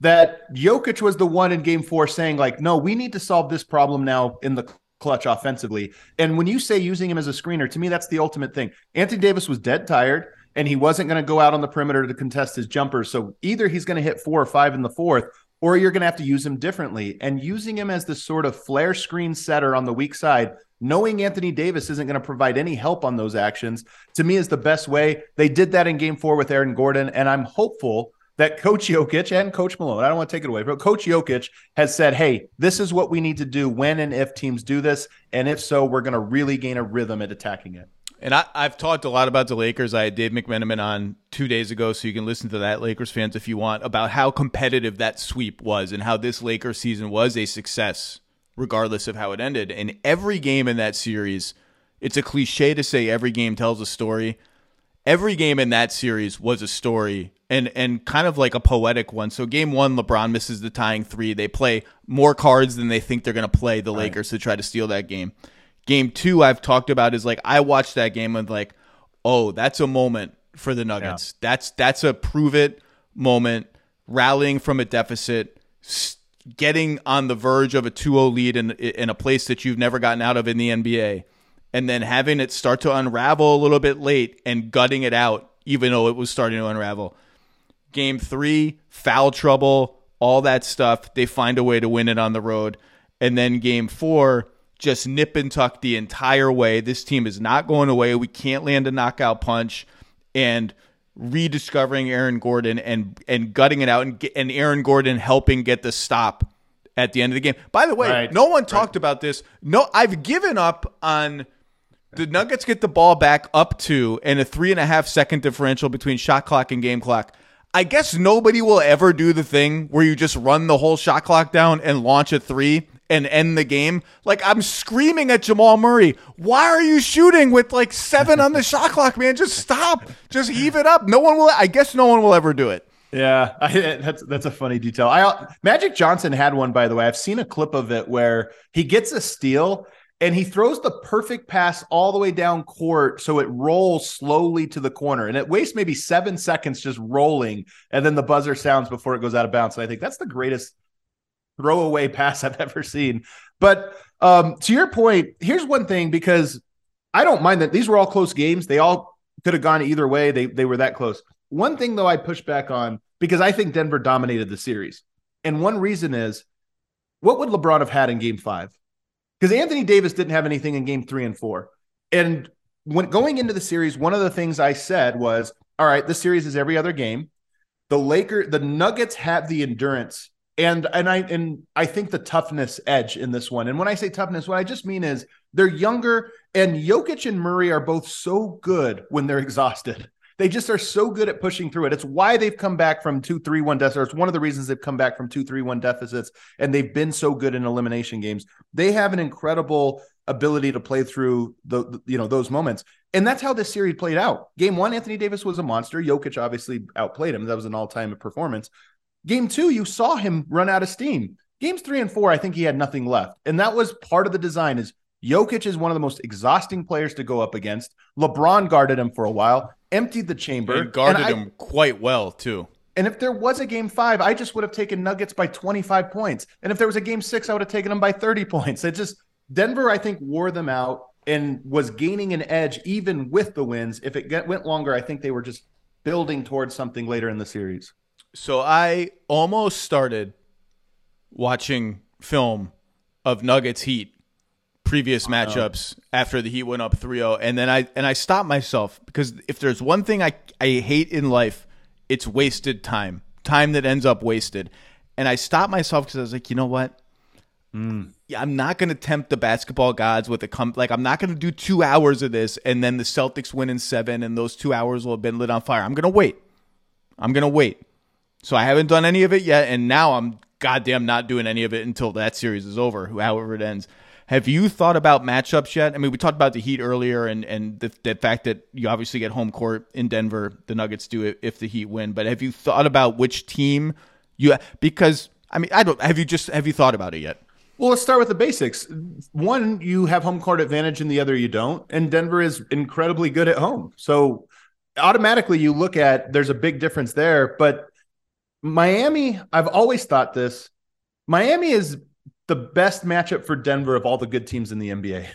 that Jokic was the one in game four saying, like, no, we need to solve this problem now in the clutch offensively. And when you say using him as a screener, to me, that's the ultimate thing. Anthony Davis was dead tired, and he wasn't going to go out on the perimeter to contest his jumpers. So either he's going to hit four or five in the fourth, or you're going to have to use him differently. And using him as this sort of flare screen setter on the weak side, knowing Anthony Davis isn't going to provide any help on those actions, to me is the best way. They did that in game four with Aaron Gordon, and I'm hopeful that Coach Jokic and Coach Malone, I don't want to take it away, but Coach Jokic has said, hey, this is what we need to do when and if teams do this. And if so, we're going to really gain a rhythm at attacking it.
And I, I've talked a lot about the Lakers. I had Dave McMenamin on two days ago, so you can listen to that, Lakers fans, if you want, about how competitive that sweep was and how this Lakers season was a success, regardless of how it ended. And every game in that series, it's a cliche to say every game tells a story. Every game in that series was a story and and kind of like a poetic one. So game one, LeBron misses the tying three. They play more cards than they think they're going to play the Lakers to try to steal that game. Game two, I've talked about is like I watched that game and like, oh, that's a moment for the Nuggets. That's that's a prove it moment, rallying from a deficit, getting on the verge of a 2-0 lead in in a place that you've never gotten out of in the NBA, and then having it start to unravel a little bit late and gutting it out, even though it was starting to unravel. Game three, foul trouble, all that stuff. They find a way to win it on the road. And then game four, just nip and tuck the entire way. This team is not going away. We can't land a knockout punch. And rediscovering Aaron Gordon and and gutting it out and and Aaron Gordon helping get the stop at the end of the game. By the way,
Right.
no one talked about this. No, I've given up on the Nuggets get the ball back up to and a three and a half second differential between shot clock and game clock. I guess nobody will ever do the thing where you just run the whole shot clock down and launch a three and end the game. Like I'm screaming at Jamal Murray, why are you shooting with like seven on the shot clock, man? Just stop. Just heave it up. No one will I guess no one will ever do it.
Yeah, I, that's that's a funny detail. I Magic Johnson had one by the way. I've seen a clip of it where he gets a steal and he throws the perfect pass all the way down court so it rolls slowly to the corner and it wastes maybe 7 seconds just rolling and then the buzzer sounds before it goes out of bounds. And I think that's the greatest throwaway pass I've ever seen. But um, to your point, here's one thing because I don't mind that these were all close games. They all could have gone either way. They they were that close. One thing though I push back on because I think Denver dominated the series. And one reason is what would LeBron have had in game 5? Because Anthony Davis didn't have anything in game 3 and 4. And when going into the series, one of the things I said was, all right, this series is every other game. The Laker, the Nuggets have the endurance and and I and I think the toughness edge in this one. And when I say toughness, what I just mean is they're younger, and Jokic and Murray are both so good when they're exhausted. They just are so good at pushing through it. It's why they've come back from two, three, one deficits. It's one of the reasons they've come back from two, three, one deficits, and they've been so good in elimination games. They have an incredible ability to play through the, you know those moments. And that's how this series played out. Game one anthony davis was a monster. Jokic obviously outplayed him. That was an all-time performance. Game two you saw him run out of steam. Games three and four i think he had nothing left. And that was part of the design is jokic is one of the most exhausting players to go up against. Lebron guarded him for a while emptied the chamber
And guarded
and I-
him quite well too.
and if there was a game five, I just would have taken Nuggets by 25 points. And if there was a game six, I would have taken them by 30 points. It just, Denver, I think, wore them out and was gaining an edge even with the wins. If it get, went longer, I think they were just building towards something later in the series.
So I almost started watching film of Nuggets Heat previous matchups after the Heat went up 3-0 and then I and I stopped myself because if there's one thing I I hate in life it's wasted time time that ends up wasted. And I stopped myself because I was like you know what? Mm. Yeah, I'm not going to tempt the basketball gods with a com- like I'm not going to do 2 hours of this and then the Celtics win in 7 and those 2 hours will have been lit on fire. I'm going to wait. I'm going to wait. So I haven't done any of it yet, and now I'm goddamn not doing any of it until that series is over, however it ends. Have you thought about matchups yet? I mean, we talked about the Heat earlier, and and the, the fact that you obviously get home court in Denver, the Nuggets do it if the Heat win. But have you thought about which team you? Because I mean, I don't. Have you just have you thought about it yet?
Well, let's start with the basics. One, you have home court advantage, and the other you don't. And Denver is incredibly good at home. So automatically you look at there's a big difference there. But Miami, I've always thought this Miami is the best matchup for Denver of all the good teams in the NBA.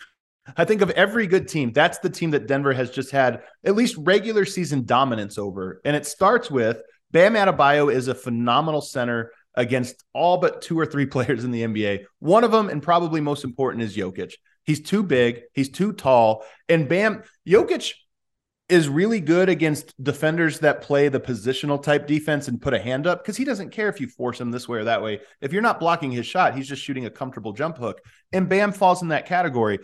I think of every good team, that's the team that Denver has just had at least regular season dominance over. And it starts with Bam Adebayo is a phenomenal center against all but two or three players in the NBA. One of them, and probably most important, is Jokic. He's too big, he's too tall, and Bam Jokic is really good against defenders that play the positional type defense and put a hand up because he doesn't care if you force him this way or that way. If you're not blocking his shot, he's just shooting a comfortable jump hook. And Bam falls in that category.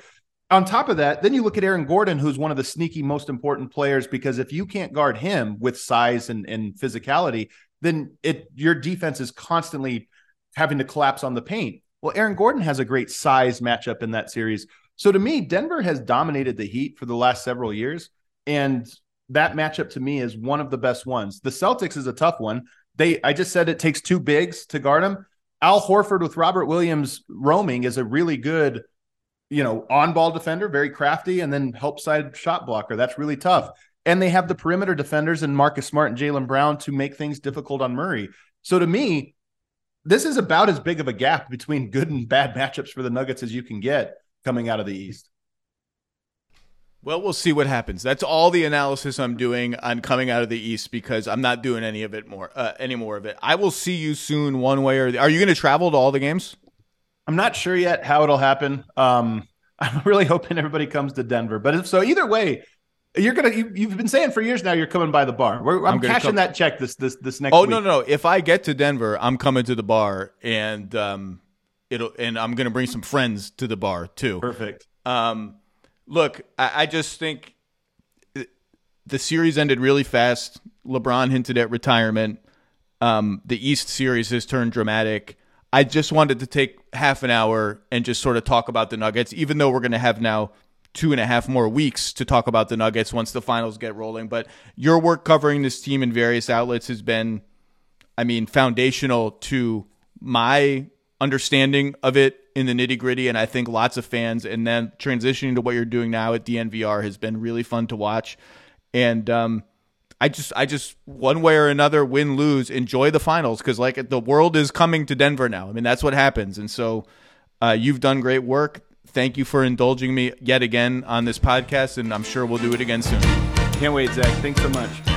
On top of that, then you look at Aaron Gordon, who's one of the sneaky most important players because if you can't guard him with size and, and physicality, then it your defense is constantly having to collapse on the paint. Well, Aaron Gordon has a great size matchup in that series. So to me, Denver has dominated the Heat for the last several years. And that matchup to me is one of the best ones. The Celtics is a tough one. They I just said it takes two bigs to guard them. Al Horford with Robert Williams roaming is a really good, you know, on-ball defender, very crafty, and then help side shot blocker. That's really tough. And they have the perimeter defenders and Marcus Smart and Jaylen Brown to make things difficult on Murray. So to me, this is about as big of a gap between good and bad matchups for the Nuggets as you can get coming out of the East.
Well, we'll see what happens. That's all the analysis I'm doing on coming out of the East because I'm not doing any of it more, uh, any more of it. I will see you soon, one way or the. Are you going to travel to all the games?
I'm not sure yet how it'll happen. Um, I'm really hoping everybody comes to Denver. But if so, either way, you're gonna. You, you've been saying for years now you're coming by the bar. We're, I'm,
I'm
cashing
come-
that check this this this next.
Oh
week.
no, no, no! If I get to Denver, I'm coming to the bar, and um, it'll, and I'm going to bring some friends to the bar too.
Perfect.
Um, look, I, I just think the series ended really fast. LeBron hinted at retirement. Um, the East series has turned dramatic. I just wanted to take half an hour and just sort of talk about the Nuggets, even though we're going to have now two and a half more weeks to talk about the Nuggets once the finals get rolling. But your work covering this team in various outlets has been, I mean, foundational to my understanding of it in the nitty gritty. And I think lots of fans, and then transitioning to what you're doing now at DNVR has been really fun to watch. And, um, I just, I just, one way or another, win, lose, enjoy the finals because, like, the world is coming to Denver now. I mean, that's what happens. And so, uh, you've done great work. Thank you for indulging me yet again on this podcast, and I'm sure we'll do it again soon.
Can't wait, Zach. Thanks so much.